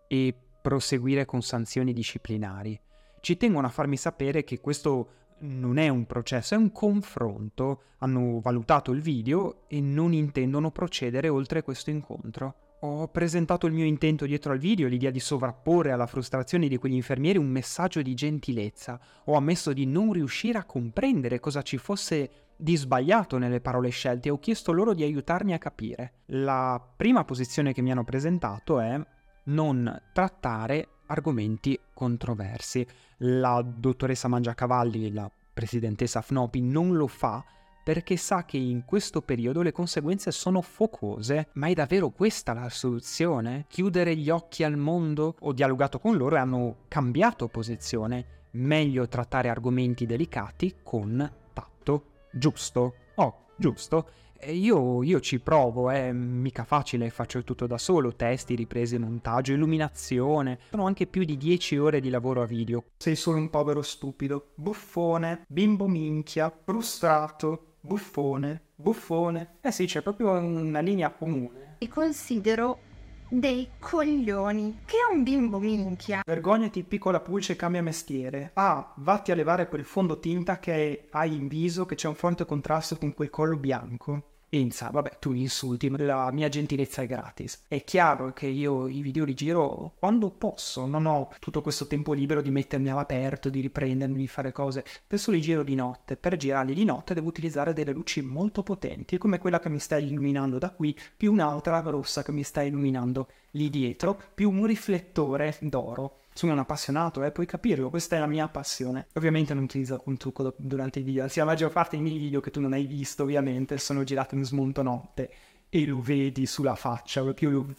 e proseguire con sanzioni disciplinari. Ci tengono a farmi sapere che questo non è un processo, è un confronto. Hanno valutato il video e non intendono procedere oltre questo incontro. Ho presentato il mio intento dietro al video, l'idea di sovrapporre alla frustrazione di quegli infermieri un messaggio di gentilezza. Ho ammesso di non riuscire a comprendere cosa ci fosse di sbagliato nelle parole scelte e ho chiesto loro di aiutarmi a capire. La prima posizione che mi hanno presentato è non trattare argomenti controversi. La dottoressa Mangiacavalli, la presidentessa Fnopi, non lo fa perché sa che in questo periodo le conseguenze sono focose. Ma è davvero questa la soluzione? Chiudere gli occhi al mondo? Ho dialogato con loro e hanno cambiato posizione. Meglio trattare argomenti delicati con tatto. Giusto? Oh, giusto? Io, io, ci provo, è mica facile, faccio tutto da solo, testi, riprese, montaggio, illuminazione. Sono anche più di 10 ore di lavoro a video. Sei solo un povero stupido, buffone, bimbo minchia, frustrato, buffone, buffone. Eh sì, c'è proprio una linea comune. E considero dei coglioni. Che è un bimbo minchia. Vergognati, piccola pulce, cambia mestiere. Ah, vatti a levare quel fondo tinta che hai in viso, che c'è un forte contrasto con quel collo bianco. Inza, vabbè, tu insulti, la mia gentilezza è gratis. È chiaro che io i video li giro quando posso, non ho tutto questo tempo libero di mettermi all'aperto, di riprendermi, di fare cose. Spesso li giro di notte. Per girarli di notte devo utilizzare delle luci molto potenti, come quella che mi sta illuminando da qui, più un'altra rossa che mi sta illuminando lì dietro, più un riflettore d'oro sono un appassionato e eh, puoi capirlo, questa è la mia passione. Ovviamente non utilizzo alcun trucco durante i video, anzi la maggior parte dei miei video che tu non hai visto ovviamente sono girati in smonto notte e lo vedi sulla faccia, proprio lo...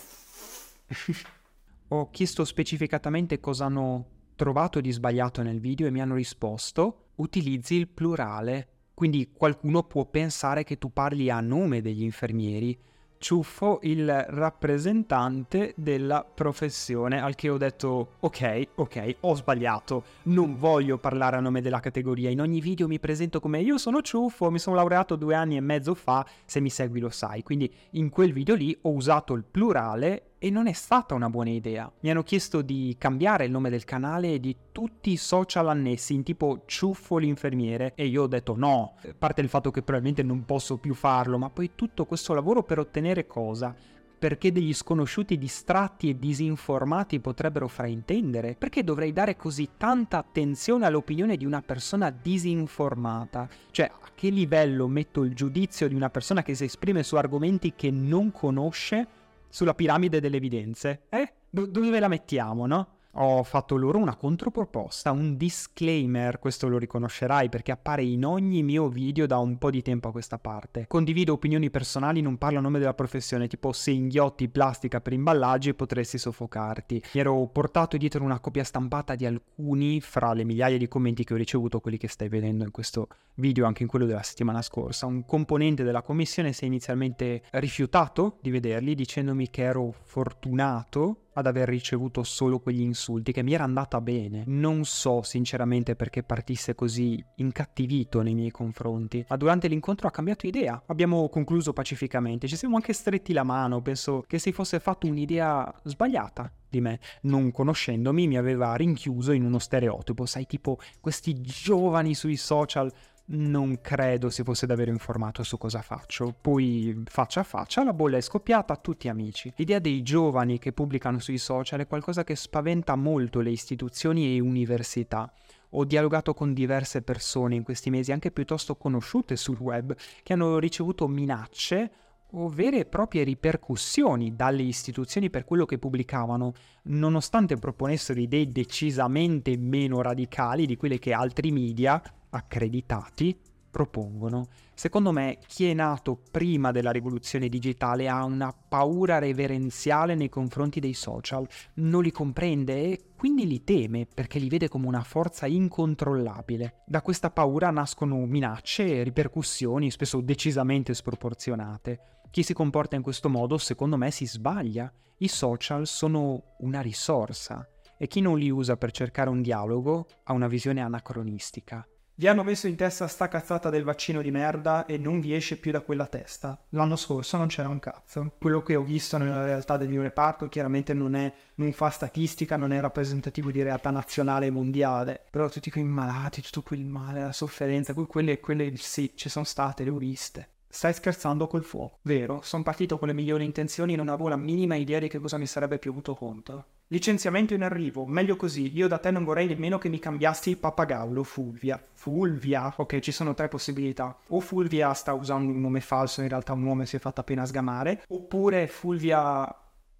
Ho chiesto specificatamente cosa hanno trovato di sbagliato nel video e mi hanno risposto utilizzi il plurale, quindi qualcuno può pensare che tu parli a nome degli infermieri ciuffo il rappresentante della professione, al che ho detto ok, ok, ho sbagliato, non voglio parlare a nome della categoria, in ogni video mi presento come io sono ciuffo, mi sono laureato due anni e mezzo fa, se mi segui lo sai, quindi in quel video lì ho usato il plurale e non è stata una buona idea. Mi hanno chiesto di cambiare il nome del canale e di tutti i social annessi in tipo ciuffo l'infermiere e io ho detto no, a parte il fatto che probabilmente non posso più farlo, ma poi tutto questo lavoro per ottenere cosa? Perché degli sconosciuti distratti e disinformati potrebbero fraintendere? Perché dovrei dare così tanta attenzione all'opinione di una persona disinformata? Cioè, a che livello metto il giudizio di una persona che si esprime su argomenti che non conosce sulla piramide delle evidenze. Eh? Do- dove la mettiamo, no? Ho fatto loro una controproposta, un disclaimer, questo lo riconoscerai perché appare in ogni mio video da un po' di tempo a questa parte. Condivido opinioni personali, non parlo a nome della professione, tipo se inghiotti plastica per imballaggi potresti soffocarti. Mi ero portato dietro una copia stampata di alcuni fra le migliaia di commenti che ho ricevuto, quelli che stai vedendo in questo video, anche in quello della settimana scorsa. Un componente della commissione si è inizialmente rifiutato di vederli dicendomi che ero fortunato ad aver ricevuto solo quegli insulti, che mi era andata bene. Non so sinceramente perché partisse così incattivito nei miei confronti, ma durante l'incontro ha cambiato idea. Abbiamo concluso pacificamente, ci siamo anche stretti la mano, penso che si fosse fatto un'idea sbagliata di me, non conoscendomi, mi aveva rinchiuso in uno stereotipo, sai, tipo questi giovani sui social non credo si fosse davvero informato su cosa faccio. Poi, faccia a faccia, la bolla è scoppiata a tutti amici. L'idea dei giovani che pubblicano sui social è qualcosa che spaventa molto le istituzioni e università. Ho dialogato con diverse persone in questi mesi, anche piuttosto conosciute sul web, che hanno ricevuto minacce o vere e proprie ripercussioni dalle istituzioni per quello che pubblicavano, nonostante proponessero idee decisamente meno radicali di quelle che altri media accreditati propongono. Secondo me chi è nato prima della rivoluzione digitale ha una paura reverenziale nei confronti dei social, non li comprende e quindi li teme perché li vede come una forza incontrollabile. Da questa paura nascono minacce e ripercussioni spesso decisamente sproporzionate. Chi si comporta in questo modo, secondo me, si sbaglia. I social sono una risorsa e chi non li usa per cercare un dialogo ha una visione anacronistica. Vi hanno messo in testa sta cazzata del vaccino di merda e non vi esce più da quella testa. L'anno scorso non c'era un cazzo. Quello che ho visto nella realtà del mio reparto chiaramente non, è, non fa statistica, non è rappresentativo di realtà nazionale e mondiale. Però tutti quei malati, tutto quel male, la sofferenza, quelle, quelle sì, ci sono state, le ho viste. Stai scherzando col fuoco, vero? Sono partito con le migliori intenzioni e non avevo la minima idea di che cosa mi sarebbe piovuto contro. Licenziamento in arrivo, meglio così, io da te non vorrei nemmeno che mi cambiassi il pappagallo, Fulvia. Fulvia? Ok, ci sono tre possibilità. O Fulvia sta usando un nome falso, in realtà un nome si è fatto appena sgamare, oppure Fulvia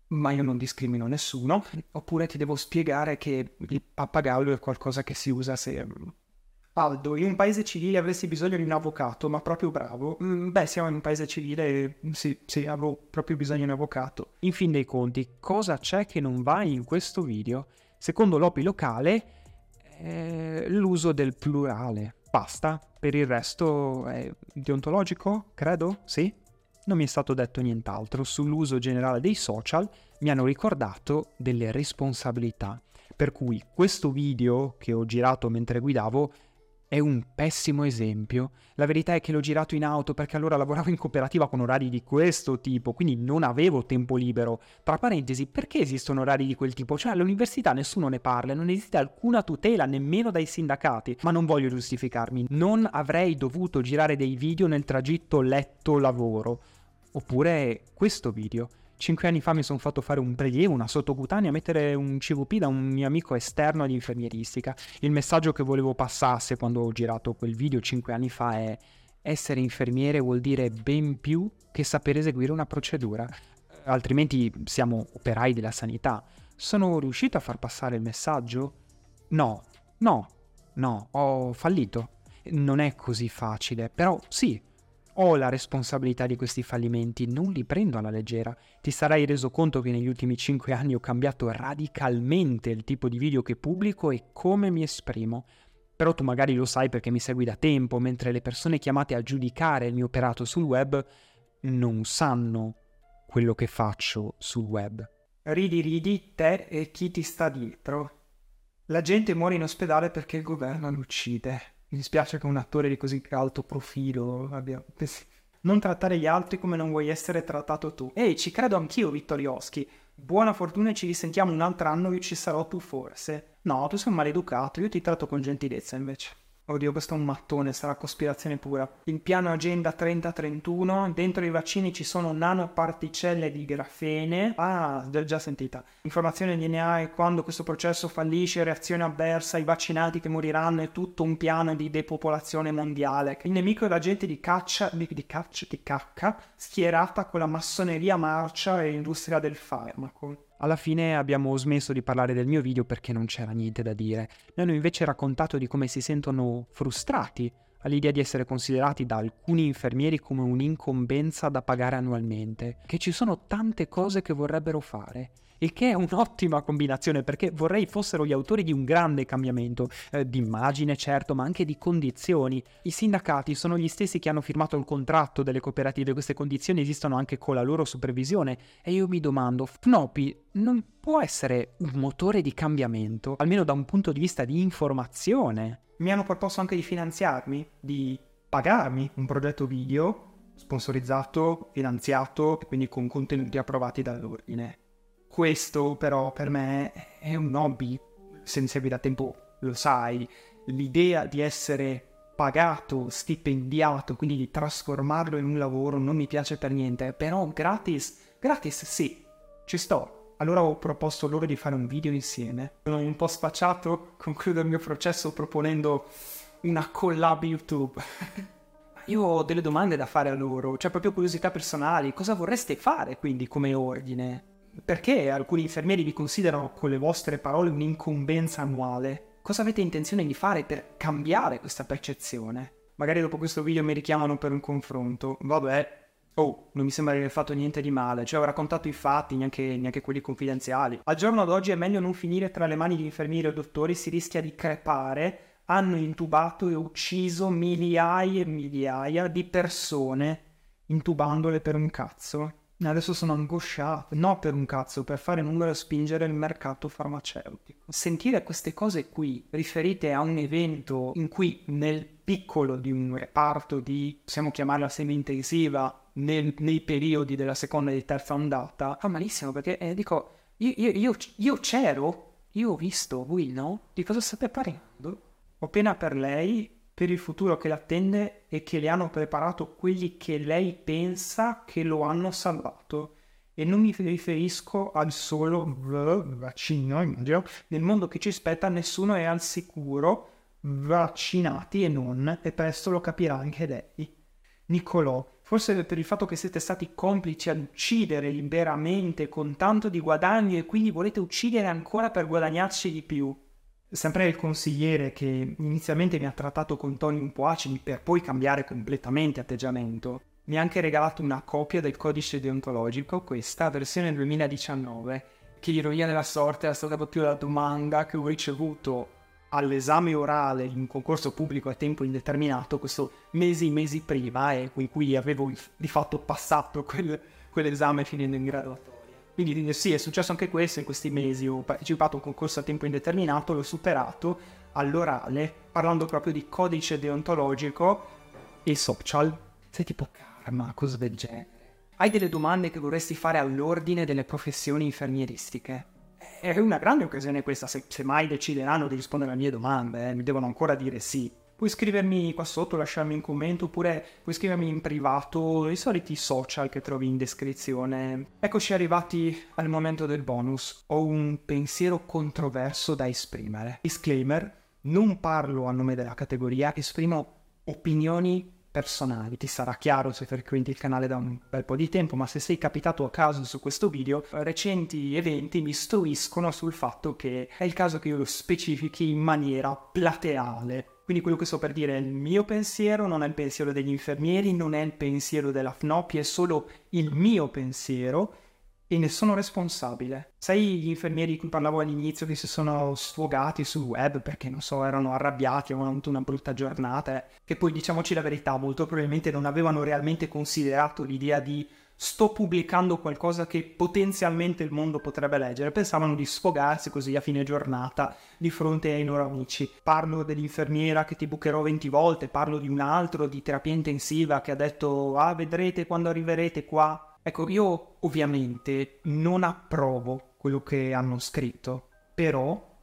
ma io non discrimino nessuno, oppure ti devo spiegare che il pappagallo è qualcosa che si usa se Aldo, in un paese civile avresti bisogno di un avvocato, ma proprio bravo. Mm, beh, siamo in un paese civile, sì, sì, avevo proprio bisogno di un avvocato. In fin dei conti, cosa c'è che non va in questo video? Secondo l'OPI locale, eh, l'uso del plurale. Basta, per il resto è deontologico, credo, sì? Non mi è stato detto nient'altro. Sull'uso generale dei social mi hanno ricordato delle responsabilità. Per cui questo video che ho girato mentre guidavo è un pessimo esempio. La verità è che l'ho girato in auto perché allora lavoravo in cooperativa con orari di questo tipo, quindi non avevo tempo libero. Tra parentesi, perché esistono orari di quel tipo? Cioè all'università nessuno ne parla, non esiste alcuna tutela nemmeno dai sindacati. Ma non voglio giustificarmi, non avrei dovuto girare dei video nel tragitto letto-lavoro. Oppure questo video. Cinque anni fa mi sono fatto fare un prelievo, una sottocutanea, mettere un CVP da un mio amico esterno di infermieristica. Il messaggio che volevo passasse quando ho girato quel video cinque anni fa è essere infermiere vuol dire ben più che saper eseguire una procedura, altrimenti siamo operai della sanità. Sono riuscito a far passare il messaggio? No, no, no, ho fallito. Non è così facile, però sì, ho la responsabilità di questi fallimenti, non li prendo alla leggera. Ti sarai reso conto che negli ultimi 5 anni ho cambiato radicalmente il tipo di video che pubblico e come mi esprimo. Però tu magari lo sai perché mi segui da tempo, mentre le persone chiamate a giudicare il mio operato sul web non sanno quello che faccio sul web. Ridi ridi te e chi ti sta dietro. La gente muore in ospedale perché il governo l'uccide. Mi dispiace che un attore di così alto profilo abbia... Non trattare gli altri come non vuoi essere trattato tu. Ehi, ci credo anch'io, Vittorioschi. Buona fortuna e ci risentiamo un altro anno, io ci sarò tu forse. No, tu sei un maleducato, io ti tratto con gentilezza invece. Oddio, questo è un mattone, sarà cospirazione pura. Il piano Agenda 3031, dentro i vaccini ci sono nanoparticelle di grafene. Ah, già sentita. Informazione DNA e quando questo processo fallisce, reazione avversa, i vaccinati che moriranno, è tutto un piano di depopolazione mondiale. Il nemico è la gente di caccia, di, di caccia, di cacca, schierata con la massoneria marcia e l'industria del farmaco. Alla fine abbiamo smesso di parlare del mio video perché non c'era niente da dire. Mi hanno invece raccontato di come si sentono frustrati all'idea di essere considerati da alcuni infermieri come un'incombenza da pagare annualmente, che ci sono tante cose che vorrebbero fare il che è un'ottima combinazione perché vorrei fossero gli autori di un grande cambiamento, eh, di immagine certo, ma anche di condizioni. I sindacati sono gli stessi che hanno firmato il contratto delle cooperative, queste condizioni esistono anche con la loro supervisione e io mi domando, Fnopi non può essere un motore di cambiamento, almeno da un punto di vista di informazione? Mi hanno proposto anche di finanziarmi, di pagarmi un progetto video sponsorizzato, finanziato, quindi con contenuti approvati dall'ordine. Questo però per me è un hobby, se mi segui da tempo lo sai, l'idea di essere pagato, stipendiato, quindi di trasformarlo in un lavoro non mi piace per niente, però gratis, gratis sì, ci sto. Allora ho proposto loro di fare un video insieme. Sono un po' spacciato, concludo il mio processo proponendo una collab YouTube. Io ho delle domande da fare a loro, cioè proprio curiosità personali, cosa vorreste fare quindi come ordine? Perché alcuni infermieri vi considerano, con le vostre parole, un'incombenza annuale? Cosa avete intenzione di fare per cambiare questa percezione? Magari dopo questo video mi richiamano per un confronto. Vabbè, Oh, non mi sembra di aver fatto niente di male, cioè ho raccontato i fatti, neanche, neanche, quelli confidenziali. Al giorno d'oggi è meglio non finire tra le mani di infermieri o dottori, si rischia di crepare. Hanno intubato e ucciso migliaia e migliaia di persone intubandole per un cazzo. Adesso sono angosciato, no per un cazzo, per fare numero e spingere il mercato farmaceutico. Sentire queste cose qui riferite a un evento in cui nel piccolo di un reparto di, possiamo chiamarla semi-intensiva, nel, nei periodi della seconda e terza ondata, fa malissimo perché eh, dico, io, io, io, io c'ero, io ho visto, voi no? Di cosa state parlando? Ho pena per lei, per il futuro che l'attende e che le hanno preparato quelli che lei pensa che lo hanno salvato. E non mi riferisco al solo vaccino, immagino. Nel mondo che ci aspetta nessuno è al sicuro, vaccinati e non, e presto lo capirà anche lei. Nicolò, forse per il fatto che siete stati complici ad uccidere liberamente con tanto di guadagni e quindi volete uccidere ancora per guadagnarci di più. Sempre il consigliere che inizialmente mi ha trattato con toni un po' acidi per poi cambiare completamente atteggiamento, mi ha anche regalato una copia del codice deontologico, questa versione 2019, che ironia della sorte è stata proprio la domanda che ho ricevuto all'esame orale in un concorso pubblico a tempo indeterminato, questo mesi mesi prima, e in cui avevo di fatto passato quel, quell'esame finendo in graduatoria. Quindi sì, è successo anche questo in questi mesi, ho partecipato a un concorso a tempo indeterminato, l'ho superato all'orale, parlando proprio di codice deontologico e social. Sei tipo karma, cose del genere. Hai delle domande che vorresti fare all'ordine delle professioni infermieristiche? è una grande occasione questa, se, se, mai decideranno di rispondere alle mie domande, eh, mi devono ancora dire sì. Puoi scrivermi qua sotto, lasciarmi un commento, oppure puoi scrivermi in privato, i soliti social che trovi in descrizione. Eccoci arrivati al momento del bonus. Ho un pensiero controverso da esprimere. Disclaimer, non parlo a nome della categoria, esprimo opinioni personali. Ti sarà chiaro se frequenti il canale da un bel po' di tempo, ma se sei capitato a caso su questo video, recenti eventi mi istruiscono sul fatto che è il caso che io lo specifichi in maniera plateale. Quindi quello che sto per dire è il mio pensiero, non è il pensiero degli infermieri, non è il pensiero della FNOPI, è solo il mio pensiero e ne sono responsabile. Sai gli infermieri di cui parlavo all'inizio che si sono sfogati sul web perché, non so, erano arrabbiati, avevano avuto una brutta giornata, che poi, diciamoci la verità, molto probabilmente non avevano realmente considerato l'idea di sto pubblicando qualcosa che potenzialmente il mondo potrebbe leggere, pensavano di sfogarsi così a fine giornata di fronte ai loro amici. Parlo dell'infermiera che ti bucherò 20 volte, parlo di un altro di terapia intensiva che ha detto ah vedrete quando arriverete qua Ecco, io ovviamente non approvo quello che hanno scritto, però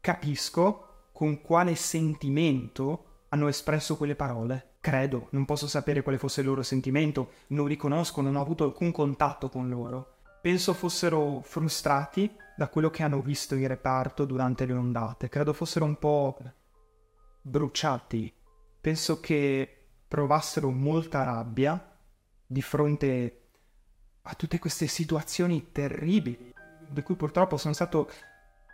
capisco con quale sentimento hanno espresso quelle parole. Credo, non posso sapere quale fosse il loro sentimento, non li conosco, non ho avuto alcun contatto con loro. Penso fossero frustrati da quello che hanno visto in reparto durante le ondate, credo fossero un po' bruciati. Penso che provassero molta rabbia di fronte a tutte queste situazioni terribili di cui purtroppo sono stato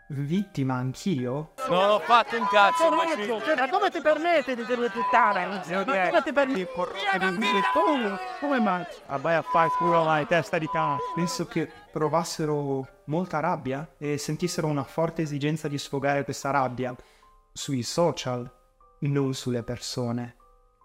vittima anch'io. Non ho fatto un cazzo, ma cioè, come ti permette di dirle puttane? Come ti permette? Come mai? Vai a fare culo la testa di cane. Penso che provassero molta rabbia e sentissero una forte esigenza di sfogare questa rabbia sui social, non sulle persone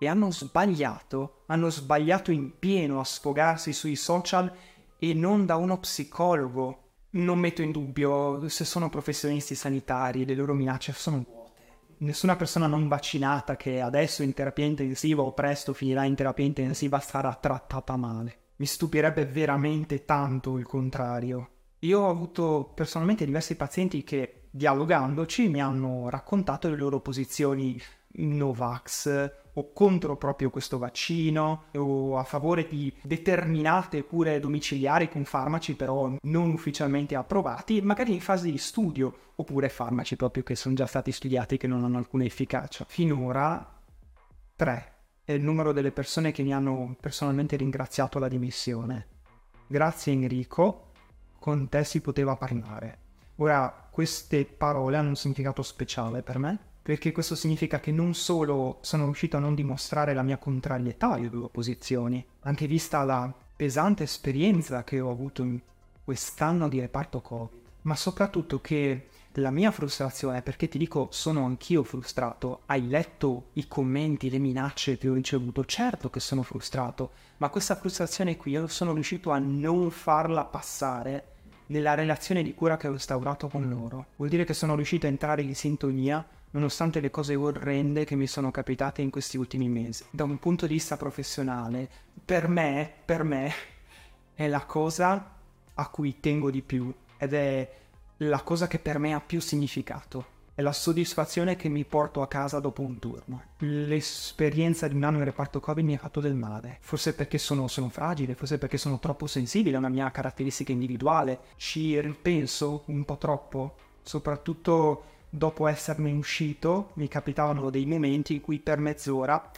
e hanno sbagliato, hanno sbagliato in pieno a sfogarsi sui social e non da uno psicologo. Non metto in dubbio se sono professionisti sanitari, le loro minacce sono vuote. Nessuna persona non vaccinata che adesso in terapia intensiva o presto finirà in terapia intensiva sarà trattata male. Mi stupirebbe veramente tanto il contrario. Io ho avuto personalmente diversi pazienti che, dialogandoci, mi hanno raccontato le loro posizioni Novax o contro proprio questo vaccino o a favore di determinate cure domiciliari con farmaci però non ufficialmente approvati, magari in fase di studio, oppure farmaci proprio che sono già stati studiati e che non hanno alcuna efficacia. Finora 3 è il numero delle persone che mi hanno personalmente ringraziato la dimissione. Grazie Enrico, con te si poteva parlare. Ora, queste parole hanno un significato speciale per me perché questo significa che non solo sono riuscito a non dimostrare la mia contrarietà alle due posizioni, anche vista la pesante esperienza che ho avuto in quest'anno di reparto Covid, ma soprattutto che la mia frustrazione, perché ti dico sono anch'io frustrato, hai letto i commenti, le minacce che ho ricevuto, certo che sono frustrato, ma questa frustrazione qui io sono riuscito a non farla passare nella relazione di cura che ho instaurato con loro. Vuol dire che sono riuscito a entrare in sintonia nonostante le cose orrende che mi sono capitate in questi ultimi mesi. Da un punto di vista professionale, per me, per me, è la cosa a cui tengo di più ed è la cosa che per me ha più significato. È la soddisfazione che mi porto a casa dopo un turno. L'esperienza di un anno in reparto Covid mi ha fatto del male. Forse perché sono, sono fragile, forse perché sono troppo sensibile, è una mia caratteristica individuale. Ci ripenso un po' troppo, soprattutto dopo esserne uscito, mi capitavano dei momenti in cui per mezz'ora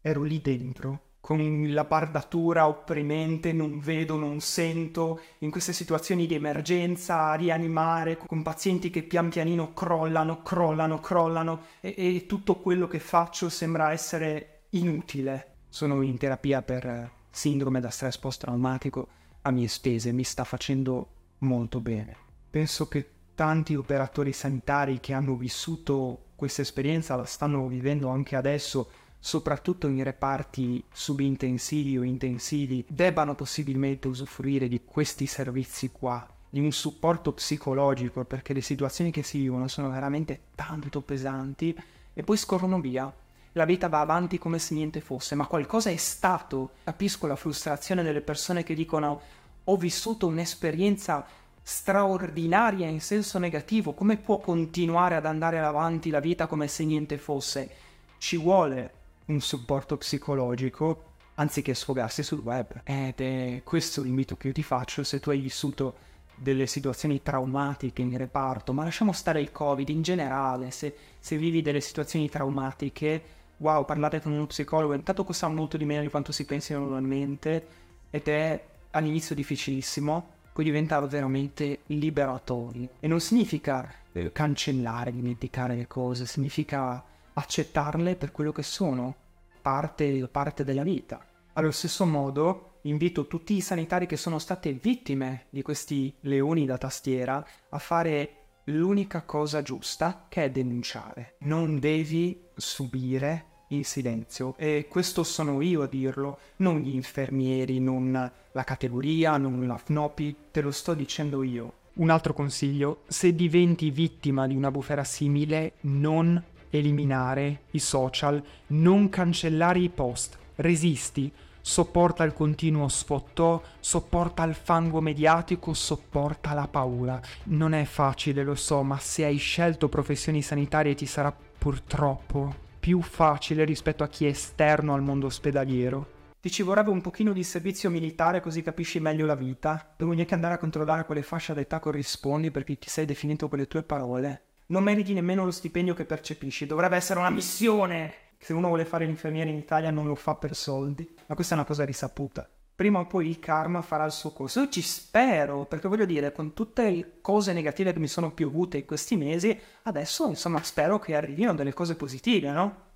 ero lì dentro con la bardatura opprimente, non vedo, non sento, in queste situazioni di emergenza, a rianimare, con pazienti che pian pianino crollano, crollano, crollano e, e tutto quello che faccio sembra essere inutile. Sono in terapia per sindrome da stress post-traumatico a mie spese, mi sta facendo molto bene. Penso che tanti operatori sanitari che hanno vissuto questa esperienza la stanno vivendo anche adesso soprattutto in reparti subintensivi o intensivi, debbano possibilmente usufruire di questi servizi qua, di un supporto psicologico, perché le situazioni che si vivono sono veramente tanto pesanti e poi scorrono via. La vita va avanti come se niente fosse, ma qualcosa è stato. Capisco la frustrazione delle persone che dicono ho vissuto un'esperienza straordinaria in senso negativo, come può continuare ad andare avanti la vita come se niente fosse? Ci vuole un supporto psicologico anziché sfogarsi sul web. Ed è questo l'invito che io ti faccio se tu hai vissuto delle situazioni traumatiche in reparto, ma lasciamo stare il Covid in generale, se, se vivi delle situazioni traumatiche, wow, parlare con uno psicologo intanto costa molto di meno di quanto si pensi normalmente ed è all'inizio difficilissimo, poi diventa veramente liberatorio. E non significa eh, cancellare, dimenticare le cose, significa accettarle per quello che sono, parte, parte della vita. Allo stesso modo invito tutti i sanitari che sono state vittime di questi leoni da tastiera a fare l'unica cosa giusta che è denunciare. Non devi subire in silenzio e questo sono io a dirlo, non gli infermieri, non la categoria, non la FNOPI, te lo sto dicendo io. Un altro consiglio, se diventi vittima di una bufera simile, non eliminare i social, non cancellare i post, resisti, sopporta il continuo sfottò, sopporta il fango mediatico, sopporta la paura. Non è facile, lo so, ma se hai scelto professioni sanitarie ti sarà purtroppo più facile rispetto a chi è esterno al mondo ospedaliero. Ti ci vorrebbe un pochino di servizio militare così capisci meglio la vita. Devo neanche andare a controllare quale fascia d'età corrispondi perché ti sei definito con le tue parole non meriti nemmeno lo stipendio che percepisci. Dovrebbe essere una missione. Se uno vuole fare l'infermiere in Italia non lo fa per soldi, ma questa è una cosa risaputa. Prima o poi il karma farà il suo corso. Io ci spero, perché voglio dire, con tutte le cose negative che mi sono piovute in questi mesi, adesso insomma spero che arrivino delle cose positive, no?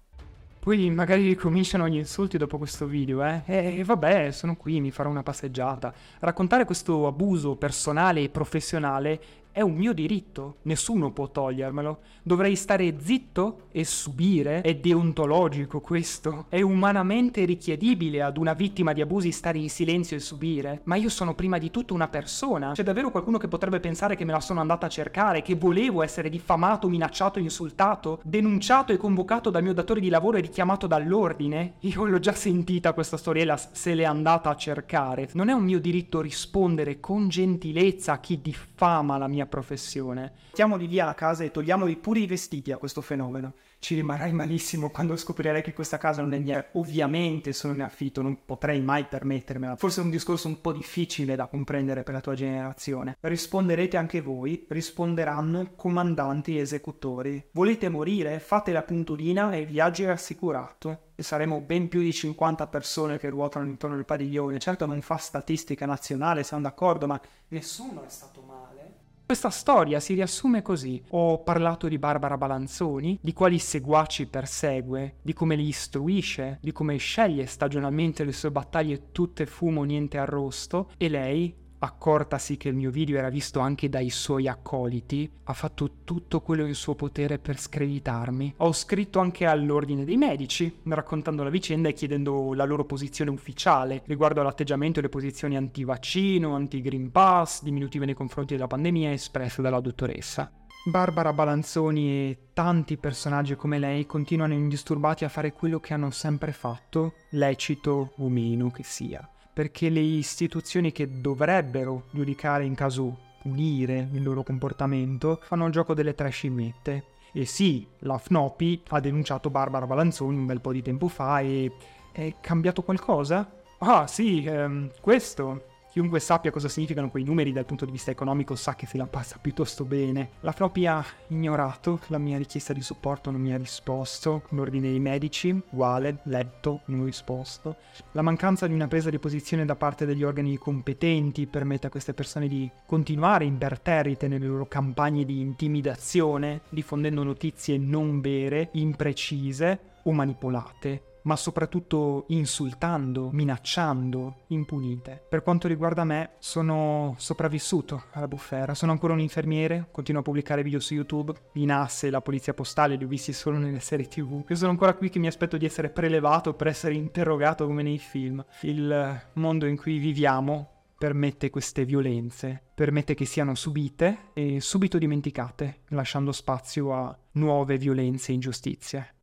Poi magari ricominciano gli insulti dopo questo video, eh? E vabbè, sono qui, mi farò una passeggiata. Raccontare questo abuso personale e professionale è un mio diritto, nessuno può togliermelo. Dovrei stare zitto e subire? È deontologico questo? È umanamente richiedibile ad una vittima di abusi stare in silenzio e subire? Ma io sono prima di tutto una persona. C'è davvero qualcuno che potrebbe pensare che me la sono andata a cercare, che volevo essere diffamato, minacciato, insultato, denunciato e convocato dal mio datore di lavoro e richiamato dall'ordine? Io l'ho già sentita questa storiella, se l'è andata a cercare. Non è un mio diritto rispondere con gentilezza a chi diffama la mia professione. Mettiamoli via a casa e togliamoli pure i vestiti a questo fenomeno. Ci rimarrai malissimo quando scoprirai che questa casa non è mia. Ovviamente sono in affitto, non potrei mai permettermela. Forse è un discorso un po' difficile da comprendere per la tua generazione. Risponderete anche voi, risponderanno comandanti e esecutori. Volete morire? Fate la puntolina e il viaggio è assicurato e saremo ben più di 50 persone che ruotano intorno al padiglione. Certo non fa statistica nazionale, siamo d'accordo, ma nessuno è stato male. Questa storia si riassume così. Ho parlato di Barbara Balanzoni, di quali seguaci persegue, di come li istruisce, di come sceglie stagionalmente le sue battaglie tutte fumo niente arrosto e lei accortasi che il mio video era visto anche dai suoi accoliti, ha fatto tutto quello in suo potere per screditarmi. Ho scritto anche all'ordine dei medici, raccontando la vicenda e chiedendo la loro posizione ufficiale riguardo all'atteggiamento e le posizioni anti-vaccino, anti-Green Pass, diminutive nei confronti della pandemia espresse dalla dottoressa. Barbara Balanzoni e tanti personaggi come lei continuano indisturbati a fare quello che hanno sempre fatto, lecito o meno che sia perché le istituzioni che dovrebbero giudicare in caso punire il loro comportamento fanno il gioco delle tre scimmiette. E sì, la FNOPI ha denunciato Barbara Balanzoni un bel po' di tempo fa e è cambiato qualcosa? Ah sì, ehm, questo Chiunque sappia cosa significano quei numeri dal punto di vista economico sa che se la passa piuttosto bene. La Floppy ha ignorato la mia richiesta di supporto, non mi ha risposto. L'ordine dei medici, uguale, letto, non risposto. La mancanza di una presa di posizione da parte degli organi competenti permette a queste persone di continuare imperterrite nelle loro campagne di intimidazione, diffondendo notizie non vere, imprecise o manipolate ma soprattutto insultando, minacciando, impunite. Per quanto riguarda me, sono sopravvissuto alla bufera, sono ancora un infermiere, continuo a pubblicare video su YouTube, in asse la polizia postale li ho visti solo nelle serie tv. Io sono ancora qui che mi aspetto di essere prelevato per essere interrogato come nei film. Il mondo in cui viviamo permette queste violenze, permette che siano subite e subito dimenticate, lasciando spazio a nuove violenze e ingiustizie.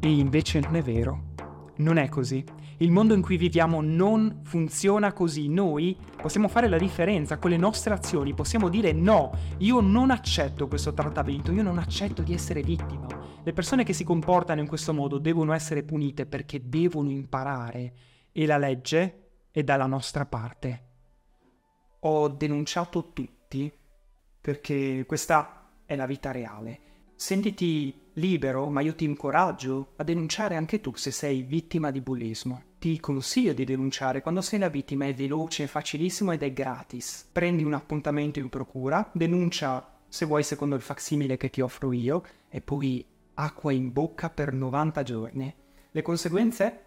E invece non è vero. Non è così. Il mondo in cui viviamo non funziona così. Noi possiamo fare la differenza con le nostre azioni, possiamo dire no, io non accetto questo trattamento, io non accetto di essere vittima. Le persone che si comportano in questo modo devono essere punite perché devono imparare e la legge è dalla nostra parte. Ho denunciato tutti perché questa è la vita reale. Sentiti libero, ma io ti incoraggio a denunciare anche tu se sei vittima di bullismo. Ti consiglio di denunciare quando sei la vittima, è veloce, è facilissimo ed è gratis. Prendi un appuntamento in procura, denuncia se vuoi secondo il facsimile che ti offro io e poi acqua in bocca per 90 giorni. Le conseguenze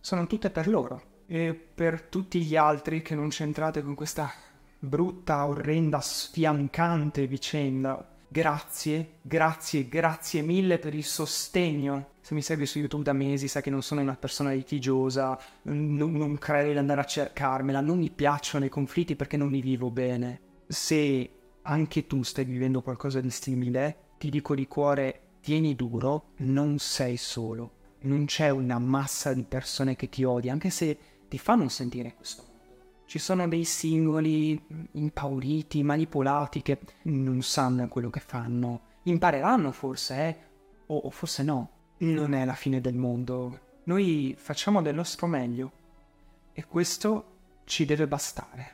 sono tutte per loro e per tutti gli altri che non c'entrate con questa brutta, orrenda, sfiancante vicenda Grazie, grazie, grazie mille per il sostegno. Se mi segui su YouTube da mesi sai che non sono una persona litigiosa, non, non credo di andare a cercarmela, non mi piacciono i conflitti perché non li vivo bene. Se anche tu stai vivendo qualcosa di simile, ti dico di cuore, tieni duro, non sei solo. Non c'è una massa di persone che ti odia, anche se ti fanno sentire questo ci sono dei singoli impauriti, manipolati che non sanno quello che fanno. Impareranno forse, eh? O, o forse no. Non è la fine del mondo. Noi facciamo del nostro meglio. E questo ci deve bastare.